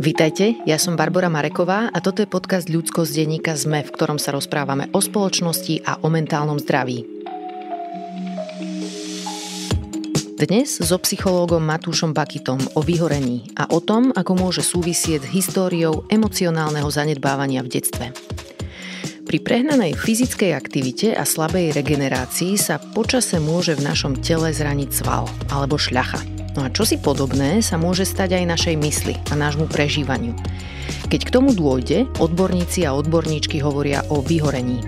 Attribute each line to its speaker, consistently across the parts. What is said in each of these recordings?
Speaker 1: Vítajte, ja som Barbara Mareková a toto je podcast Ľudsko z denníka ZME, v ktorom sa rozprávame o spoločnosti a o mentálnom zdraví. Dnes so psychológom Matúšom Bakitom o vyhorení a o tom, ako môže súvisieť s históriou emocionálneho zanedbávania v detstve. Pri prehnanej fyzickej aktivite a slabej regenerácii sa počase môže v našom tele zraniť sval alebo šľacha. No a čosi podobné sa môže stať aj našej mysli a nášmu prežívaniu. Keď k tomu dôjde, odborníci a odborníčky hovoria o vyhorení.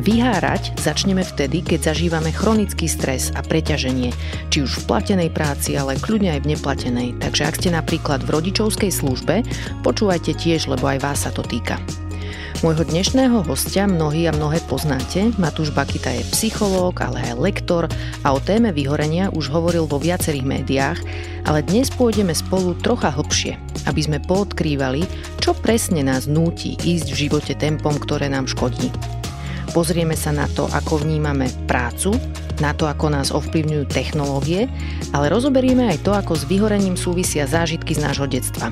Speaker 1: Vyhárať začneme vtedy, keď zažívame chronický stres a preťaženie, či už v platenej práci, ale kľudne aj v neplatenej. Takže ak ste napríklad v rodičovskej službe, počúvajte tiež, lebo aj vás sa to týka. Môjho dnešného hostia mnohí a mnohé poznáte. Matúš Bakita je psychológ, ale aj lektor a o téme vyhorenia už hovoril vo viacerých médiách, ale dnes pôjdeme spolu trocha hlbšie, aby sme poodkrývali, čo presne nás núti ísť v živote tempom, ktoré nám škodí. Pozrieme sa na to, ako vnímame prácu, na to, ako nás ovplyvňujú technológie, ale rozoberieme aj to, ako s vyhorením súvisia zážitky z nášho detstva.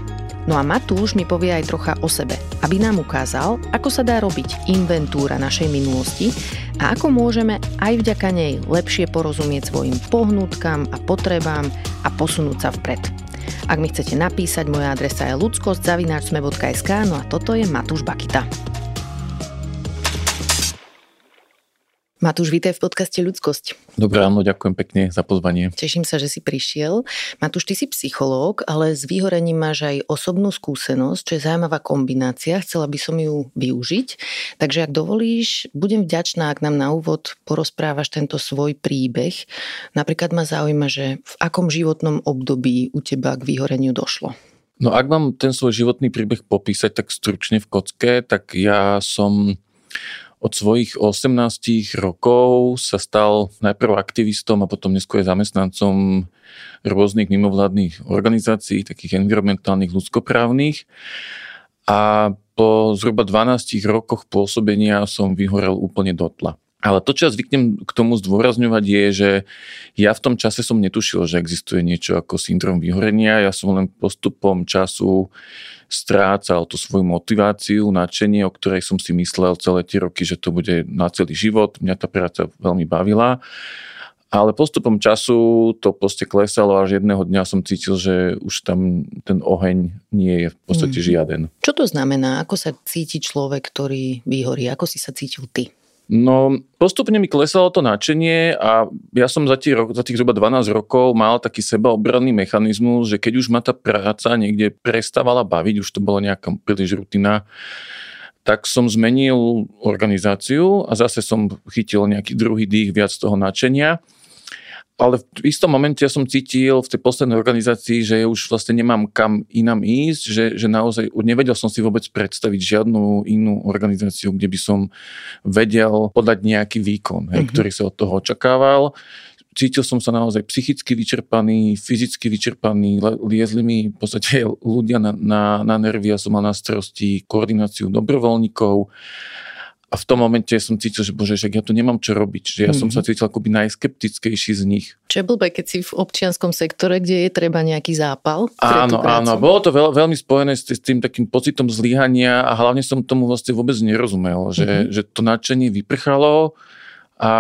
Speaker 1: No a Matúš mi povie aj trocha o sebe, aby nám ukázal, ako sa dá robiť inventúra našej minulosti a ako môžeme aj vďaka nej lepšie porozumieť svojim pohnutkám a potrebám a posunúť sa vpred. Ak mi chcete napísať, moja adresa je ludskosť.sme.sk, no a toto je Matúš Bakita. Matúš, vítaj v podcaste Ľudskosť.
Speaker 2: Dobré ráno, ďakujem pekne za pozvanie.
Speaker 1: Teším sa, že si prišiel. Matúš, ty si psychológ, ale s vyhorením máš aj osobnú skúsenosť, čo je zaujímavá kombinácia. Chcela by som ju využiť. Takže ak dovolíš, budem vďačná, ak nám na úvod porozprávaš tento svoj príbeh. Napríklad ma zaujíma, že v akom životnom období u teba k vyhoreniu došlo.
Speaker 2: No ak mám ten svoj životný príbeh popísať tak stručne v kocke, tak ja som od svojich 18 rokov sa stal najprv aktivistom a potom neskôr zamestnancom rôznych mimovládnych organizácií, takých environmentálnych, ľudskoprávnych. A po zhruba 12 rokoch pôsobenia som vyhorel úplne do tla. Ale to, čo ja zvyknem k tomu zdôrazňovať, je, že ja v tom čase som netušil, že existuje niečo ako syndrom vyhorenia. Ja som len postupom času strácal tú svoju motiváciu, nadšenie, o ktorej som si myslel celé tie roky, že to bude na celý život. Mňa tá práca veľmi bavila. Ale postupom času to proste klesalo až jedného dňa som cítil, že už tam ten oheň nie je v podstate mm. žiaden.
Speaker 1: Čo to znamená? Ako sa cíti človek, ktorý vyhorí? Ako si sa cítil ty?
Speaker 2: No, postupne mi klesalo to nadšenie a ja som za, tie, za tých zhruba 12 rokov mal taký sebaobranný mechanizmus, že keď už ma tá práca niekde prestávala baviť, už to bolo nejaká príliš rutina, tak som zmenil organizáciu a zase som chytil nejaký druhý dých viac toho nadšenia ale v istom momente ja som cítil v tej poslednej organizácii, že už vlastne nemám kam inám ísť, že, že naozaj nevedel som si vôbec predstaviť žiadnu inú organizáciu, kde by som vedel podať nejaký výkon, hej, mm-hmm. ktorý sa od toho očakával. Cítil som sa naozaj psychicky vyčerpaný, fyzicky vyčerpaný, liezli mi v podstate ľudia na, na, na nervy, ja som mal na starosti koordináciu dobrovoľníkov, a v tom momente som cítil, že bože, že ja tu nemám čo robiť. Že ja mm-hmm. som sa mhm. cítil akoby najskeptickejší z nich.
Speaker 1: Čo je blbé, keď si v občianskom sektore, kde je treba nejaký zápal?
Speaker 2: Áno, áno. Bolo to veľ, veľmi spojené s, s tým takým pocitom zlyhania a hlavne som tomu vlastne vôbec nerozumel. Že, mm-hmm. že to nadšenie vyprchalo a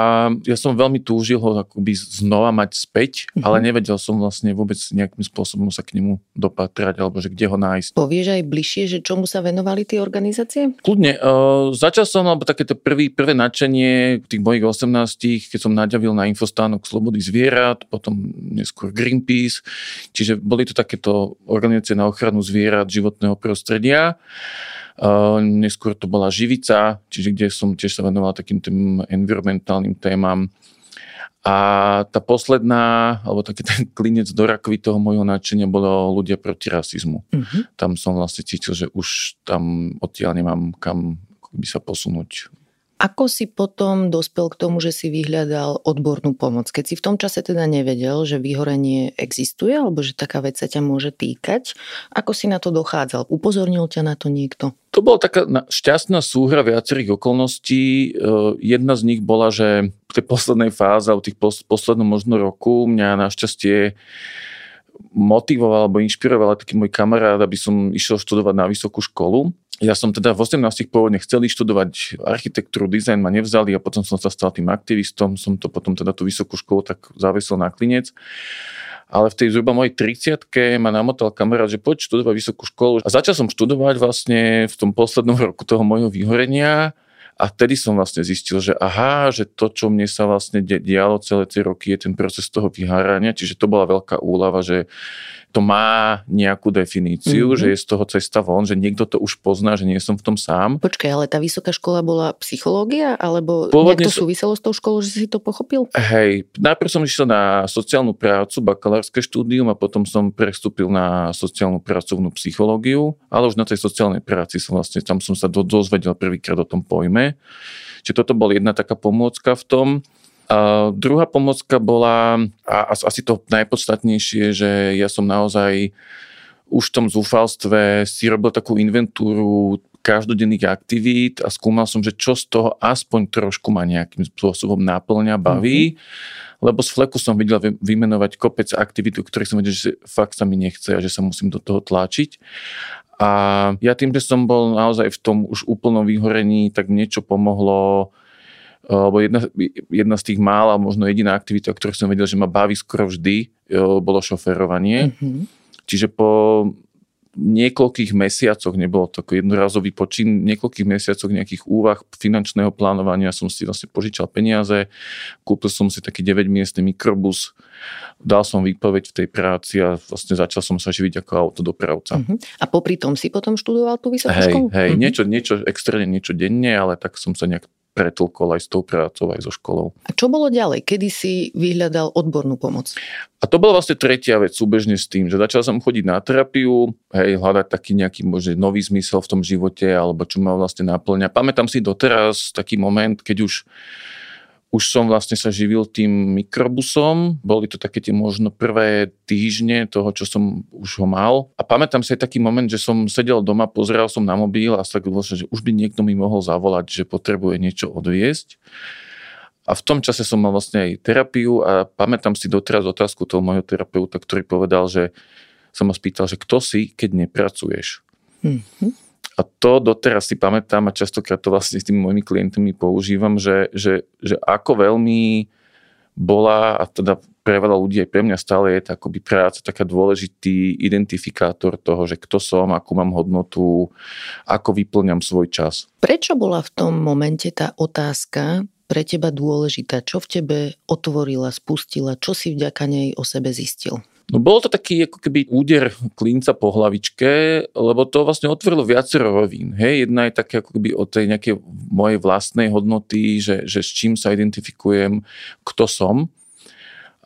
Speaker 2: ja som veľmi túžil ho akoby znova mať späť, mm-hmm. ale nevedel som vlastne vôbec nejakým spôsobom sa k nemu dopatrať, alebo že kde ho nájsť.
Speaker 1: Povieš aj bližšie, že čomu sa venovali tie organizácie?
Speaker 2: Kľudne. Uh, začal som, alebo také to prvý, prvé nadšenie tých mojich 18, keď som naďavil na infostánok Slobody zvierat, potom neskôr Greenpeace, čiže boli to takéto organizácie na ochranu zvierat, životného prostredia. Neskôr to bola Živica, čiže kde som tiež sa venoval takým tým environmentálnym témam. A tá posledná, alebo taký ten klinec do rakvy toho môjho nadšenia bolo ľudia proti rasizmu. Uh-huh. Tam som vlastne cítil, že už tam odtiaľ nemám kam by sa posunúť
Speaker 1: ako si potom dospel k tomu, že si vyhľadal odbornú pomoc? Keď si v tom čase teda nevedel, že vyhorenie existuje alebo že taká vec sa ťa môže týkať, ako si na to dochádzal? Upozornil ťa na to niekto?
Speaker 2: To bola taká šťastná súhra viacerých okolností. E, jedna z nich bola, že v tej poslednej fáze, v tých poslednom možno roku, mňa našťastie motivoval alebo inšpiroval taký môj kamarát, aby som išiel študovať na vysokú školu. Ja som teda v 18 pôvodne chcel študovať architektúru, dizajn ma nevzali a potom som sa stal tým aktivistom, som to potom teda tú vysokú školu tak zavesil na klinec. Ale v tej zhruba mojej 30 ma namotal kamarát, že poď študovať vysokú školu. A začal som študovať vlastne v tom poslednom roku toho môjho vyhorenia a vtedy som vlastne zistil, že aha, že to, čo mne sa vlastne dialo celé tie roky, je ten proces toho vyhárania, čiže to bola veľká úlava, že to má nejakú definíciu, mm-hmm. že je z toho cesta von, že niekto to už pozná, že nie som v tom sám.
Speaker 1: Počkaj, ale tá vysoká škola bola psychológia, alebo Pôvodne nejak to súviselo s tou školou, že si to pochopil?
Speaker 2: Hej, najprv som išiel na sociálnu prácu, bakalárske štúdium a potom som prestúpil na sociálnu pracovnú psychológiu, ale už na tej sociálnej práci som vlastne, tam som sa dozvedel prvýkrát o tom pojme. Čiže toto bola jedna taká pomôcka v tom. A druhá pomocka bola, a asi to najpodstatnejšie, že ja som naozaj už v tom zúfalstve si robil takú inventúru každodenných aktivít a skúmal som, že čo z toho aspoň trošku ma nejakým spôsobom náplňa, baví. Mm-hmm. Lebo z fleku som videl vymenovať kopec aktivít, o ktorých som vedel, že fakt sa mi nechce a že sa musím do toho tlačiť. A ja tým, že som bol naozaj v tom už úplnom vyhorení, tak niečo pomohlo alebo jedna, jedna z tých mála, možno jediná aktivita, ktorú som vedel, že ma baví skoro vždy, bolo šoferovanie. Mm-hmm. Čiže po niekoľkých mesiacoch, nebolo to ako jednorazový počin, niekoľkých mesiacoch nejakých úvah finančného plánovania som si vlastne požičal peniaze, kúpil som si taký 9-miestny mikrobus, dal som výpoveď v tej práci a vlastne začal som sa živiť ako autodopravca. Uh-huh.
Speaker 1: A popri tom si potom študoval tú vysokú
Speaker 2: hej,
Speaker 1: školu?
Speaker 2: Hej, uh-huh. niečo, niečo extrémne, niečo denne, ale tak som sa nejak pretlkol aj s tou prácou, aj so školou.
Speaker 1: A čo bolo ďalej? Kedy si vyhľadal odbornú pomoc?
Speaker 2: A to bola vlastne tretia vec súbežne s tým, že začal som chodiť na terapiu, hej, hľadať taký nejaký možno nový zmysel v tom živote, alebo čo ma vlastne naplňa. Pamätám si doteraz taký moment, keď už už som vlastne sa živil tým mikrobusom. Boli to také tie možno prvé týždne toho, čo som už ho mal. A pamätám si aj taký moment, že som sedel doma, pozeral som na mobil a tak vlastne, že už by niekto mi mohol zavolať, že potrebuje niečo odviesť. A v tom čase som mal vlastne aj terapiu a pamätám si doteraz otázku toho môjho terapeuta, ktorý povedal, že sa ma spýtal, že kto si, keď nepracuješ. Mm-hmm. A to doteraz si pamätám a častokrát to vlastne s tými mojimi klientami používam, že, že, že ako veľmi bola a teda pre veľa ľudí aj pre mňa stále je tá akoby práca taká dôležitý identifikátor toho, že kto som, akú mám hodnotu, ako vyplňam svoj čas.
Speaker 1: Prečo bola v tom momente tá otázka pre teba dôležitá? Čo v tebe otvorila, spustila? Čo si vďaka nej o sebe zistil?
Speaker 2: No bolo to taký ako keby úder klinca po hlavičke, lebo to vlastne otvorilo viacero rovín. Hej, jedna je také ako keby o tej nejakej mojej vlastnej hodnoty, že, že s čím sa identifikujem, kto som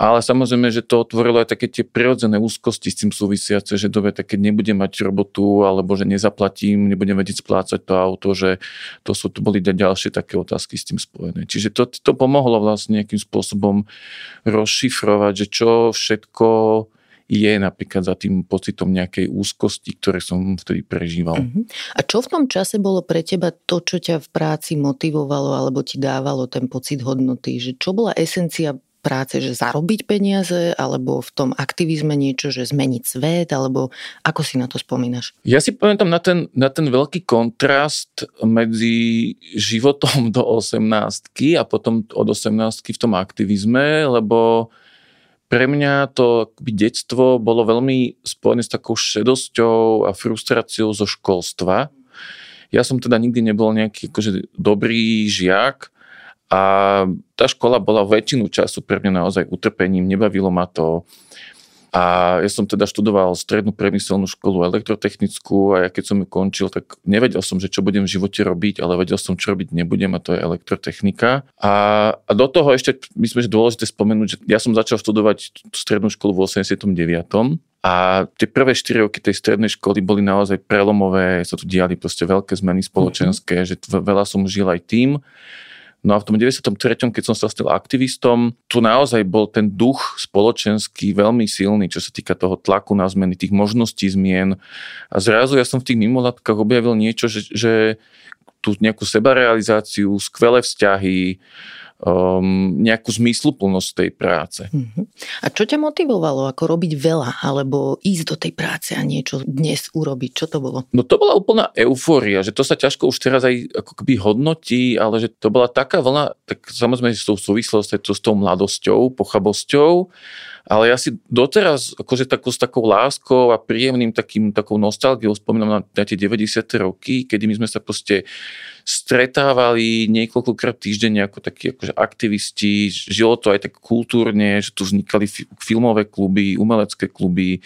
Speaker 2: ale samozrejme, že to otvorilo aj také tie prirodzené úzkosti s tým súvisiace, že dobre, tak keď nebudem mať robotu, alebo že nezaplatím, nebudem vedieť splácať to auto, že to sú, to boli ďalšie také otázky s tým spojené. Čiže to, to pomohlo vlastne nejakým spôsobom rozšifrovať, že čo všetko je napríklad za tým pocitom nejakej úzkosti, ktoré som vtedy prežíval. Uh-huh.
Speaker 1: A čo v tom čase bolo pre teba to, čo ťa v práci motivovalo alebo ti dávalo ten pocit hodnoty? Že čo bola esencia práce, že zarobiť peniaze, alebo v tom aktivizme niečo, že zmeniť svet, alebo ako si na to spomínaš?
Speaker 2: Ja si pamätám na ten, na ten veľký kontrast medzi životom do 18 a potom od 18 v tom aktivizme, lebo pre mňa to detstvo bolo veľmi spojené s takou šedosťou a frustráciou zo školstva. Ja som teda nikdy nebol nejaký akože, dobrý žiak, a tá škola bola väčšinu času pre mňa naozaj utrpením, nebavilo ma to. A ja som teda študoval strednú priemyselnú školu elektrotechnickú a ja keď som ju končil, tak nevedel som, že čo budem v živote robiť, ale vedel som, čo robiť nebudem a to je elektrotechnika. A, a do toho ešte, myslím, že dôležité spomenúť, že ja som začal študovať strednú školu v 89. A tie prvé 4 roky tej strednej školy boli naozaj prelomové, sa tu diali proste veľké zmeny spoločenské, mm-hmm. že veľa som žil aj tým. No a v tom 93., keď som sa stal aktivistom, tu naozaj bol ten duch spoločenský veľmi silný, čo sa týka toho tlaku na zmeny, tých možností zmien. A zrazu ja som v tých mimolatkách objavil niečo, že, že tú nejakú sebarealizáciu, skvelé vzťahy, um, nejakú zmysluplnosť tej práce.
Speaker 1: Uh-huh. A čo ťa motivovalo ako robiť veľa alebo ísť do tej práce a niečo dnes urobiť? Čo to bolo?
Speaker 2: No to bola úplná eufória, že to sa ťažko už teraz aj ako keby hodnotí, ale že to bola taká vlna, tak samozrejme s tou súvislosťou, s tou mladosťou, pochabosťou, ale ja si doteraz akože takú, s takou láskou a príjemným takým, takou nostalgiou spomínam na, na tie 90. roky, kedy my sme sa proste stretávali niekoľkokrát týždenne ako takí akože aktivisti, žilo to aj tak kultúrne, že tu vznikali filmové kluby, umelecké kluby.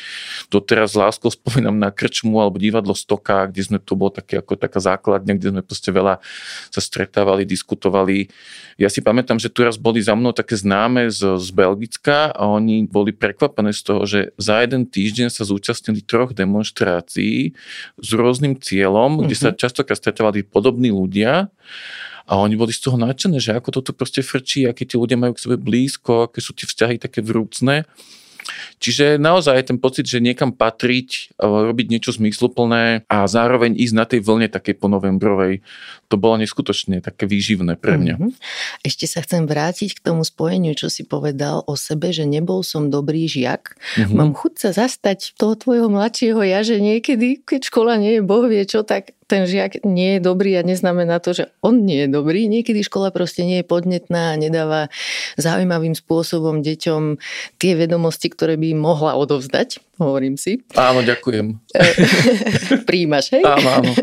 Speaker 2: Doteraz s láskou spomínam na Krčmu alebo divadlo Stoka, kde sme to bolo také ako taká základňa, kde sme proste veľa sa stretávali, diskutovali. Ja si pamätám, že tu raz boli za mnou také známe z, z Belgicka a oni boli prekvapené z toho, že za jeden týždeň sa zúčastnili troch demonstrácií s rôznym cieľom, mm-hmm. kde sa mhm. častokrát stretávali podobní ľudia ľudia a oni boli z toho nadšené, že ako toto proste frčí, aké tí ľudia majú k sebe blízko, aké sú tie vzťahy také vrúcne. Čiže naozaj ten pocit, že niekam patriť, robiť niečo zmysluplné a zároveň ísť na tej vlne takej ponovembrovej, to bolo neskutočne také výživné pre mňa. Mm-hmm.
Speaker 1: Ešte sa chcem vrátiť k tomu spojeniu, čo si povedal o sebe, že nebol som dobrý žiak. Mm-hmm. Mám chuť sa zastať toho tvojho mladšieho ja, že niekedy, keď škola nie je boh vie čo, tak ten žiak nie je dobrý a neznamená to, že on nie je dobrý. Niekedy škola proste nie je podnetná a nedáva zaujímavým spôsobom deťom tie vedomosti, ktoré by mohla odovzdať, hovorím si.
Speaker 2: Áno, ďakujem.
Speaker 1: Príjimaš, hej?
Speaker 2: Áno, áno.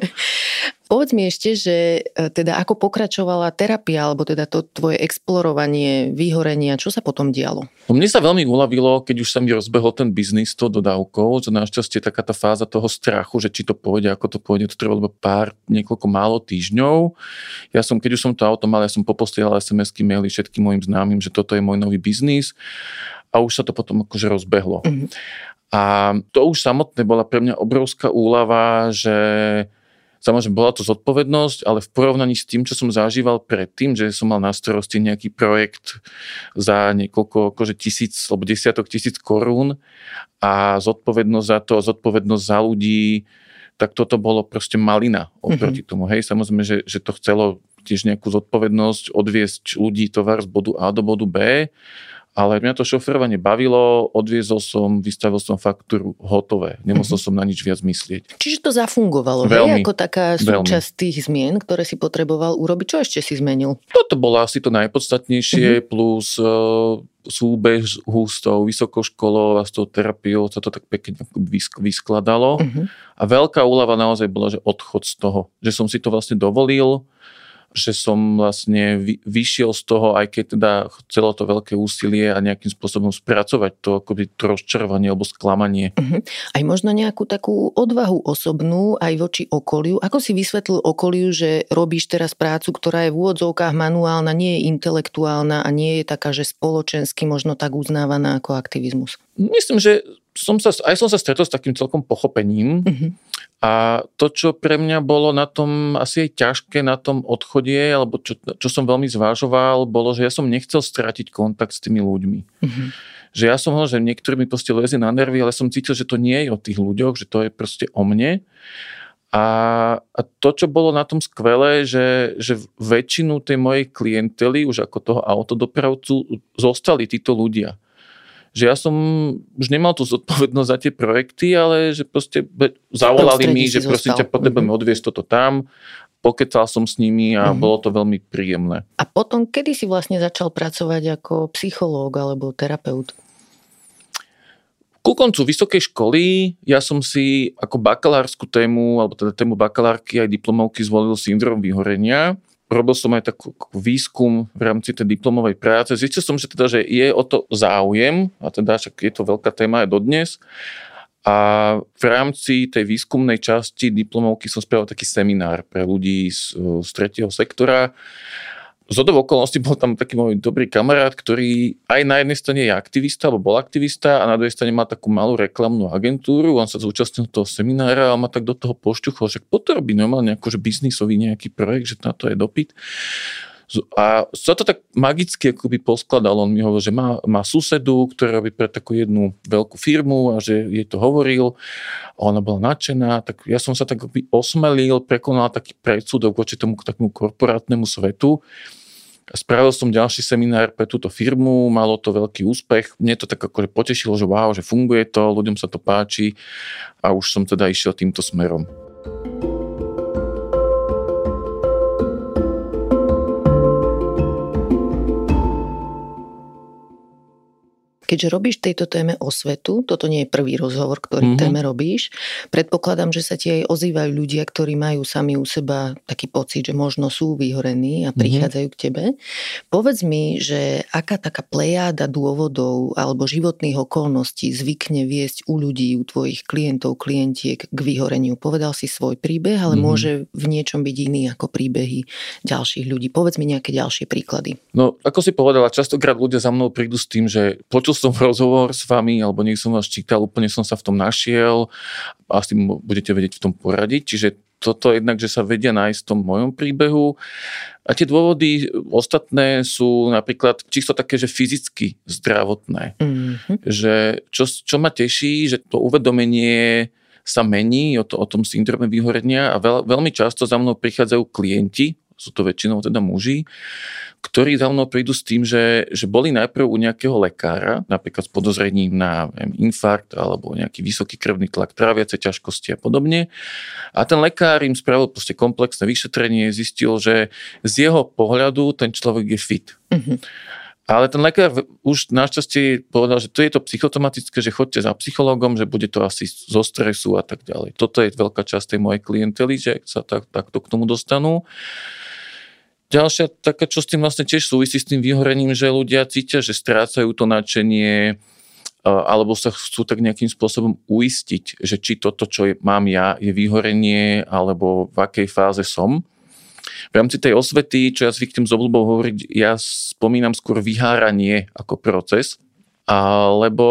Speaker 1: Povedz mi ešte, že e, teda ako pokračovala terapia, alebo teda to tvoje explorovanie, vyhorenia, čo sa potom dialo?
Speaker 2: No mne sa veľmi uľavilo, keď už sa mi rozbehol ten biznis to dodávkou, že našťastie taká tá fáza toho strachu, že či to pôjde, ako to pôjde, to trvalo pár, niekoľko málo týždňov. Ja som, keď už som to auto mal, ja som popostielal SMS-ky, maily všetkým mojim známym, že toto je môj nový biznis a už sa to potom akože rozbehlo. Mm-hmm. A to už samotné bola pre mňa obrovská úlava, že Samozrejme, bola to zodpovednosť, ale v porovnaní s tým, čo som zažíval predtým, že som mal na starosti nejaký projekt za niekoľko akože tisíc alebo desiatok tisíc korún a zodpovednosť za to, zodpovednosť za ľudí, tak toto bolo proste malina oproti mm-hmm. tomu. Hej, samozrejme, že, že to chcelo tiež nejakú zodpovednosť odviesť ľudí tovar z bodu A do bodu B ale mňa to šoferovanie bavilo, odviezol som, vystavil som faktúru hotové. Nemusel mm-hmm. som na nič viac myslieť.
Speaker 1: Čiže to zafungovalo, veľmi, hej? Ako taká súčasť veľmi. tých zmien, ktoré si potreboval urobiť. Čo ešte si zmenil?
Speaker 2: Toto bolo asi to najpodstatnejšie, mm-hmm. plus uh, súbeh s hustou, vysokou školou a s tou terapiou sa to tak pekne vyskladalo. Mm-hmm. A veľká úlava naozaj bola, že odchod z toho. Že som si to vlastne dovolil, že som vlastne vyšiel z toho, aj keď teda chcelo to veľké úsilie a nejakým spôsobom spracovať to akoby to rozčarovanie alebo sklamanie. Uh-huh.
Speaker 1: Aj možno nejakú takú odvahu osobnú aj voči okoliu. Ako si vysvetlil okoliu, že robíš teraz prácu, ktorá je v úvodzovkách manuálna, nie je intelektuálna a nie je taká, že spoločensky možno tak uznávaná ako aktivizmus?
Speaker 2: Myslím, že som sa, aj som sa stretol s takým celkom pochopením uh-huh. a to, čo pre mňa bolo na tom asi aj ťažké na tom odchode, alebo čo, čo som veľmi zvážoval, bolo, že ja som nechcel stratiť kontakt s tými ľuďmi. Uh-huh. Že ja som hovoril, že niektorí mi proste lezie na nervy, ale som cítil, že to nie je o tých ľuďoch, že to je proste o mne. A, a to, čo bolo na tom skvelé, že, že väčšinu tej mojej klientely, už ako toho autodopravcu, zostali títo ľudia že ja som už nemal tú zodpovednosť za tie projekty, ale že proste zavolali mi, že prosím ťa, potrebujeme mm-hmm. odviesť toto tam, pokecal som s nimi a mm-hmm. bolo to veľmi príjemné.
Speaker 1: A potom, kedy si vlastne začal pracovať ako psychológ alebo terapeut?
Speaker 2: Ku koncu vysokej školy ja som si ako bakalárskú tému, alebo teda tému bakalárky aj diplomovky zvolil syndrom vyhorenia robil som aj taký výskum v rámci tej diplomovej práce. Zistil som, že, teda, že je o to záujem, a teda však je to veľká téma aj dodnes. A v rámci tej výskumnej časti diplomovky som spravil taký seminár pre ľudí z, z tretieho sektora z okolností bol tam taký môj dobrý kamarát, ktorý aj na jednej strane je aktivista, alebo bol aktivista a na druhej strane má takú malú reklamnú agentúru. On sa zúčastnil toho seminára a ma tak do toho pošťuchol, že potom robí normálne akože biznisový nejaký projekt, že na to je dopyt. A sa to tak magicky akoby poskladal. On mi hovoril, že má, má susedu, ktorá robí pre takú jednu veľkú firmu a že jej to hovoril. A ona bola nadšená. Tak ja som sa tak osmelil, prekonal taký predsudok voči tomu takému korporátnemu svetu Spravil som ďalší seminár pre túto firmu, malo to veľký úspech. Mne to tak akože potešilo, že wow, že funguje to, ľuďom sa to páči a už som teda išiel týmto smerom.
Speaker 1: Keďže robíš tejto téme osvetu, toto nie je prvý rozhovor, ktorý mm-hmm. téme robíš, predpokladám, že sa ti aj ozývajú ľudia, ktorí majú sami u seba taký pocit, že možno sú vyhorení a mhm. prichádzajú mm-hmm. k tebe. Povedz mi, že aká taká plejáda dôvodov alebo životných okolností zvykne viesť u ľudí, u tvojich klientov, klientiek k vyhoreniu. Povedal si svoj príbeh, ale mm-hmm. môže v niečom byť iný ako príbehy ďalších ľudí. Povedz mi nejaké ďalšie príklady.
Speaker 2: No, ako si povedala, častokrát ľudia za mnou prídu s tým, že počul som rozhovor s vami, alebo nech som vás čítal, úplne som sa v tom našiel a s tým budete vedieť v tom poradiť. Čiže toto jednak, že sa vedia nájsť v tom mojom príbehu. A tie dôvody ostatné sú napríklad čisto také, že fyzicky zdravotné. Mm-hmm. Že čo, čo ma teší, že to uvedomenie sa mení o, to, o tom syndrome vyhorenia a veľ, veľmi často za mnou prichádzajú klienti, sú to väčšinou teda muži, ktorí za mnou prídu s tým, že, že boli najprv u nejakého lekára, napríklad s podozrením na viem, infarkt alebo nejaký vysoký krvný tlak, tráviace ťažkosti a podobne. A ten lekár im spravil proste komplexné vyšetrenie, zistil, že z jeho pohľadu ten človek je fit. Mm-hmm. Ale ten lekár už našťastie povedal, že to je to psychotomatické, že chodte za psychológom, že bude to asi zo stresu a tak ďalej. Toto je veľká časť tej mojej klientely, že sa tak, takto k tomu dostanú. Ďalšia taká, čo s tým vlastne tiež súvisí s tým vyhorením, že ľudia cítia, že strácajú to nadšenie, alebo sa chcú tak nejakým spôsobom uistiť, že či toto, čo mám ja, je vyhorenie, alebo v akej fáze som. V rámci tej osvety, čo ja zvyknem s obľubou hovoriť, ja spomínam skôr vyháranie ako proces, alebo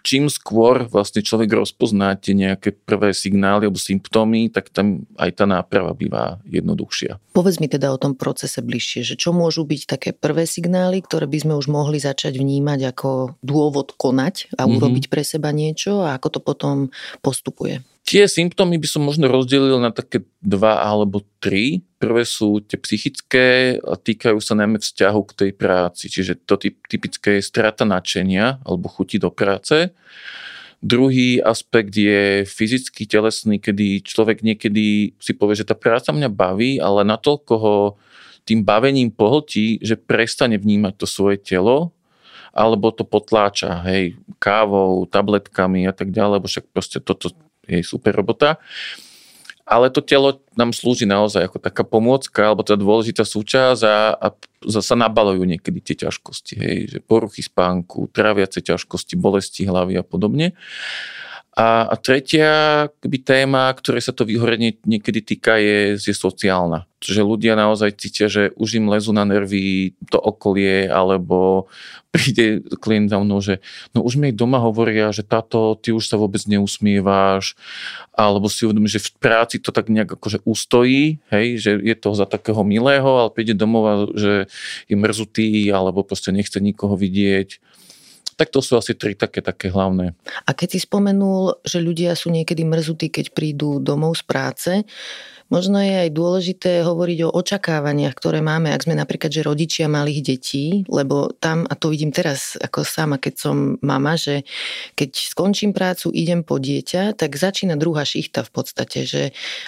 Speaker 2: čím skôr vlastne človek rozpozná tie nejaké prvé signály alebo symptómy, tak tam aj tá náprava býva jednoduchšia.
Speaker 1: Povedz mi teda o tom procese bližšie, že čo môžu byť také prvé signály, ktoré by sme už mohli začať vnímať ako dôvod konať a mhm. urobiť mm-hmm. pre seba niečo a ako to potom postupuje?
Speaker 2: Tie symptómy by som možno rozdelil na také dva alebo tri. Prvé sú tie psychické a týkajú sa najmä vzťahu k tej práci, čiže to typické je strata nadšenia alebo chuti do práce. Druhý aspekt je fyzický, telesný, kedy človek niekedy si povie, že tá práca mňa baví, ale natoľko ho tým bavením pohltí, že prestane vnímať to svoje telo alebo to potláča, hej, kávou, tabletkami a tak ďalej, lebo však proste toto je super robota. Ale to telo nám slúži naozaj ako taká pomôcka, alebo teda dôležitá súčasť a, a sa nabalujú niekedy tie ťažkosti, hej, že poruchy spánku, tráviace ťažkosti, bolesti hlavy a podobne. A, a tretia kby, téma, ktoré sa to vyhorenie niekedy týka, je, je sociálna. Čiže ľudia naozaj cítia, že už im lezú na nervy to okolie, alebo príde klient za mnou, že no už mi doma hovoria, že táto, ty už sa vôbec neusmieváš, alebo si uvedomí, že v práci to tak nejak akože ustojí, hej, že je to za takého milého, ale príde domov že je mrzutý, alebo proste nechce nikoho vidieť tak to sú asi tri také, také hlavné.
Speaker 1: A keď si spomenul, že ľudia sú niekedy mrzutí, keď prídu domov z práce, Možno je aj dôležité hovoriť o očakávaniach, ktoré máme, ak sme napríklad, že rodičia malých detí, lebo tam, a to vidím teraz ako sama, keď som mama, že keď skončím prácu, idem po dieťa, tak začína druhá šichta v podstate, že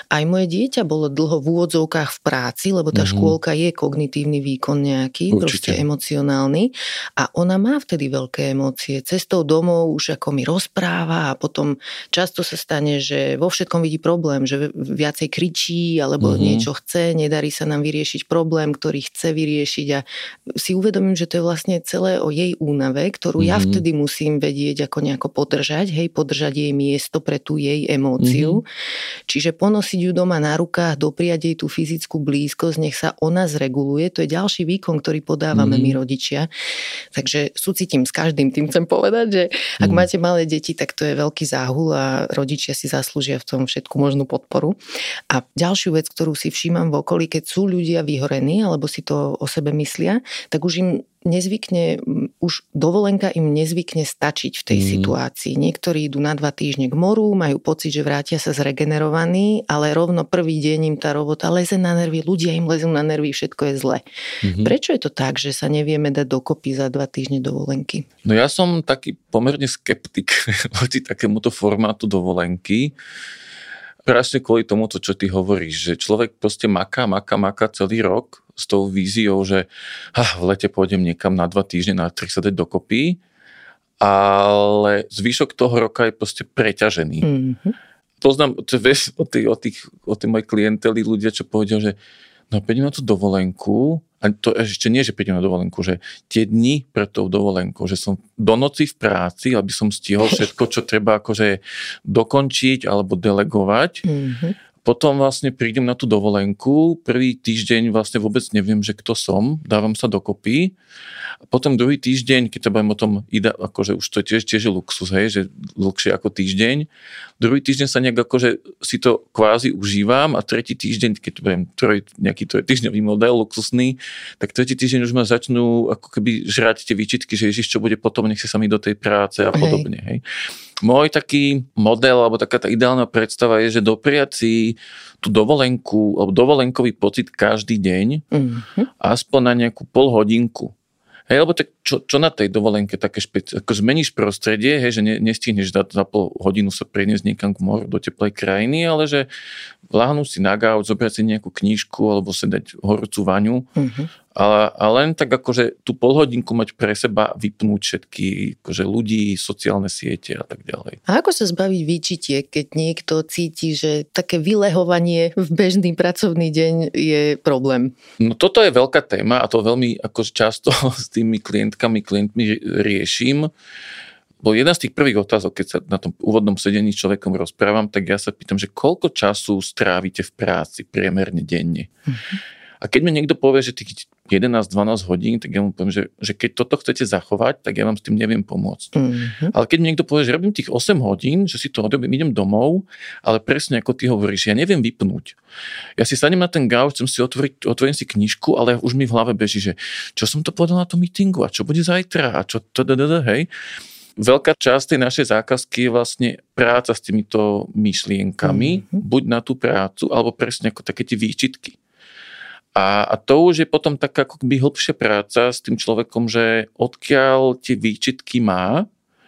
Speaker 1: aj moje dieťa bolo dlho v úvodzovkách v práci, lebo tá mm-hmm. škôlka je kognitívny výkon nejaký, Určite. proste emocionálny a ona má vtedy veľké emócie. Cestou domov už ako mi rozpráva a potom často sa stane, že vo všetkom vidí problém, že viacej kričí kričí alebo mm-hmm. niečo chce, nedarí sa nám vyriešiť problém, ktorý chce vyriešiť a si uvedomím, že to je vlastne celé o jej únave, ktorú mm-hmm. ja mhm. vtedy musím vedieť ako nejako podržať, hej, podržať jej miesto pre tú jej emóciu. Mm-hmm. Čiže ponosiť ju doma na rukách, dopriať jej tú fyzickú blízkosť, nech sa ona zreguluje, to je ďalší výkon, ktorý podávame mm-hmm. my rodičia. Takže súcitím s každým, tým chcem povedať, že ak mm-hmm. máte malé deti, tak to je veľký záhul a rodičia si zaslúžia v tom všetku možnú podporu. A ďalšiu vec, ktorú si všímam v okolí, keď sú ľudia vyhorení, alebo si to o sebe myslia, tak už im nezvykne, už dovolenka im nezvykne stačiť v tej mm. situácii. Niektorí idú na dva týždne k moru, majú pocit, že vrátia sa zregenerovaní, ale rovno prvý deň im tá robota leze na nervy, ľudia im lezú na nervy, všetko je zle. Mm-hmm. Prečo je to tak, že sa nevieme dať dokopy za dva týždne dovolenky?
Speaker 2: No ja som taký pomerne skeptik voči takémuto formátu dovolenky presne kvôli tomu, čo ty hovoríš, že človek proste maká, maká, maká celý rok s tou víziou, že ah, v lete pôjdem niekam na dva týždne, na tri sa dať dokopy, ale zvyšok toho roka je proste preťažený. Mm-hmm. Poznám, to vieš, o tých, o tých, o tých mojich klienteli ľudia, čo povedia, že no prídem na tú dovolenku, a to ešte nie, že prídem na dovolenku, že tie dni pred tou dovolenkou, že som do noci v práci, aby som stihol všetko, čo treba akože dokončiť alebo delegovať. Mm-hmm. Potom vlastne prídem na tú dovolenku, prvý týždeň vlastne vôbec neviem, že kto som, dávam sa dokopy potom druhý týždeň, keď sa bavím o tom, ide, akože už to tiež, tiež je luxus, hej, že dlhšie ako týždeň. Druhý týždeň sa nejak akože si to kvázi užívam a tretí týždeň, keď budem troj, nejaký troj týždňový model luxusný, tak tretí týždeň už ma začnú ako keby žrať tie výčitky, že ježiš, čo bude potom, nech sa mi do tej práce a podobne. Hej. Môj taký model, alebo taká tá ideálna predstava je, že dopriať si tú dovolenku, alebo dovolenkový pocit každý deň, mm-hmm. aspoň na nejakú pol hodinku. Hej, lebo tak čo, čo na tej dovolenke také špeci... ako zmeníš prostredie, hej, že ne, nestihneš za, za pol hodinu sa preniesť niekam k moru do teplej krajiny, ale že láhnu si na gauč, zobrať si nejakú knížku alebo si dať horúcu vaňu uh-huh. Ale, ale len tak akože tú polhodinku mať pre seba, vypnúť všetky akože ľudí, sociálne siete a tak ďalej.
Speaker 1: A ako sa zbaviť výčitie, keď niekto cíti, že také vylehovanie v bežný pracovný deň je problém?
Speaker 2: No toto je veľká téma a to veľmi ako často s tými klientkami, klientmi riešim. Bo jedna z tých prvých otázok, keď sa na tom úvodnom sedení s človekom rozprávam, tak ja sa pýtam, že koľko času strávite v práci priemerne denne. Mm-hmm. A keď mi niekto povie, že tých 11-12 hodín, tak ja mu poviem, že, že keď toto chcete zachovať, tak ja vám s tým neviem pomôcť. Mm-hmm. Ale keď mi niekto povie, že robím tých 8 hodín, že si to odrobím, idem domov, ale presne ako ty hovoríš, ja neviem vypnúť. Ja si sadnem na ten gauč, chcem si otvoriť, otvorím si knižku, ale už mi v hlave beží, že čo som to povedal na tom meetingu a čo bude zajtra a čo to, hej veľká časť tej našej zákazky je vlastne práca s týmito myšlienkami, mm-hmm. buď na tú prácu, alebo presne ako také tie výčitky. A, a to už je potom taká ako by hĺbšia práca s tým človekom, že odkiaľ tie výčitky má,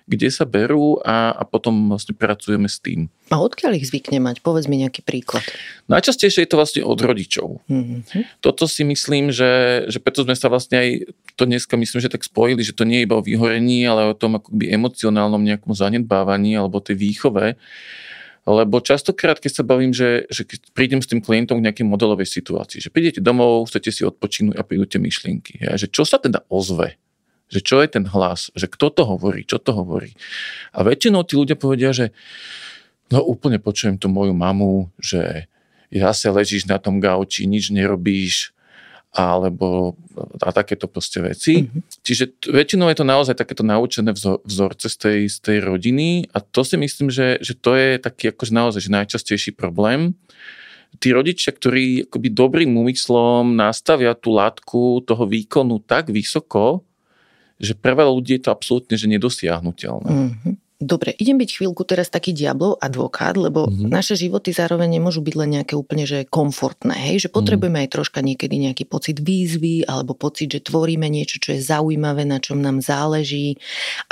Speaker 2: kde sa berú a, a potom vlastne pracujeme s tým.
Speaker 1: A odkiaľ ich zvykne mať? Povedz mi nejaký príklad.
Speaker 2: Najčastejšie je to vlastne od rodičov. Mm-hmm. Toto si myslím, že, že preto sme sa vlastne aj to dneska myslím, že tak spojili, že to nie je iba o vyhorení, ale o tom akoby emocionálnom nejakom zanedbávaní alebo tej výchove lebo častokrát, keď sa bavím, že, že keď prídem s tým klientom k nejakej modelovej situácii, že prídete domov, chcete si odpočinúť a prídu tie myšlienky. Ja, že čo sa teda ozve? Že čo je ten hlas? Že kto to hovorí? Čo to hovorí? A väčšinou tí ľudia povedia, že no úplne počujem tú moju mamu, že ja sa ležíš na tom gauči, nič nerobíš, alebo a takéto proste veci. Mm-hmm. Čiže t- väčšinou je to naozaj takéto naučené vzor, vzorce z tej, z tej rodiny a to si myslím, že, že to je taký akože naozaj že najčastejší problém. Tí rodičia, ktorí akoby dobrým úmyslom nastavia tú látku toho výkonu tak vysoko, že pre veľa ľudí je to absolútne že nedosiahnutelné. Mm-hmm.
Speaker 1: Dobre, idem byť chvíľku teraz taký diablov advokát, lebo mm-hmm. naše životy zároveň nemôžu byť len nejaké úplne že komfortné, hej? že potrebujeme mm-hmm. aj troška niekedy nejaký pocit výzvy alebo pocit, že tvoríme niečo, čo je zaujímavé, na čom nám záleží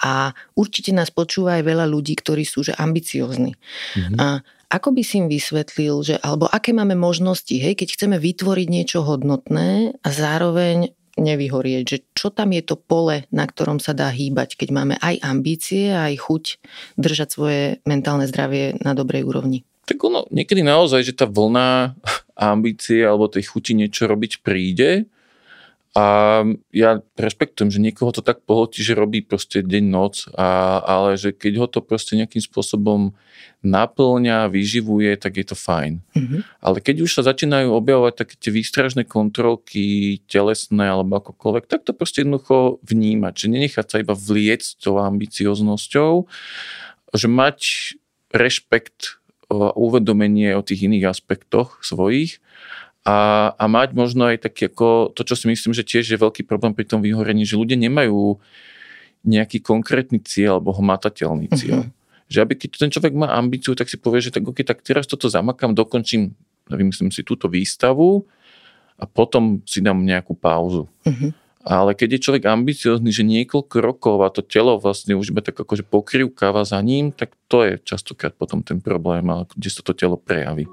Speaker 1: a určite nás počúva aj veľa ľudí, ktorí sú že ambiciozni. Mm-hmm. A ako by si im vysvetlil, že, alebo aké máme možnosti, hej, keď chceme vytvoriť niečo hodnotné a zároveň nevyhorieť, že čo tam je to pole, na ktorom sa dá hýbať, keď máme aj ambície, aj chuť držať svoje mentálne zdravie na dobrej úrovni.
Speaker 2: Tak ono, niekedy naozaj, že tá vlna ambície alebo tej chuti niečo robiť príde, a ja rešpektujem, že niekoho to tak pohltí, že robí proste deň, noc, a, ale že keď ho to proste nejakým spôsobom naplňa, vyživuje, tak je to fajn. Mm-hmm. Ale keď už sa začínajú objavovať také tie výstražné kontrolky, telesné alebo akokoľvek, tak to proste jednoducho vnímať, že nenechať sa iba vliec tou ambicioznosťou, že mať rešpekt uvedomenie o tých iných aspektoch svojich a, a mať možno aj taký ako to, čo si myslím, že tiež je veľký problém pri tom vyhorení, že ľudia nemajú nejaký konkrétny cieľ alebo hmatateľný cieľ. Uh-huh. Že aby keď ten človek má ambíciu, tak si povie, že tak, okay, tak teraz toto zamakám, dokončím, vymyslím si túto výstavu a potom si dám nejakú pauzu. Uh-huh. Ale keď je človek ambiciózny, že niekoľko rokov a to telo vlastne už iba tak akože pokrývkáva za ním, tak to je častokrát potom ten problém, kde sa to telo prejaví.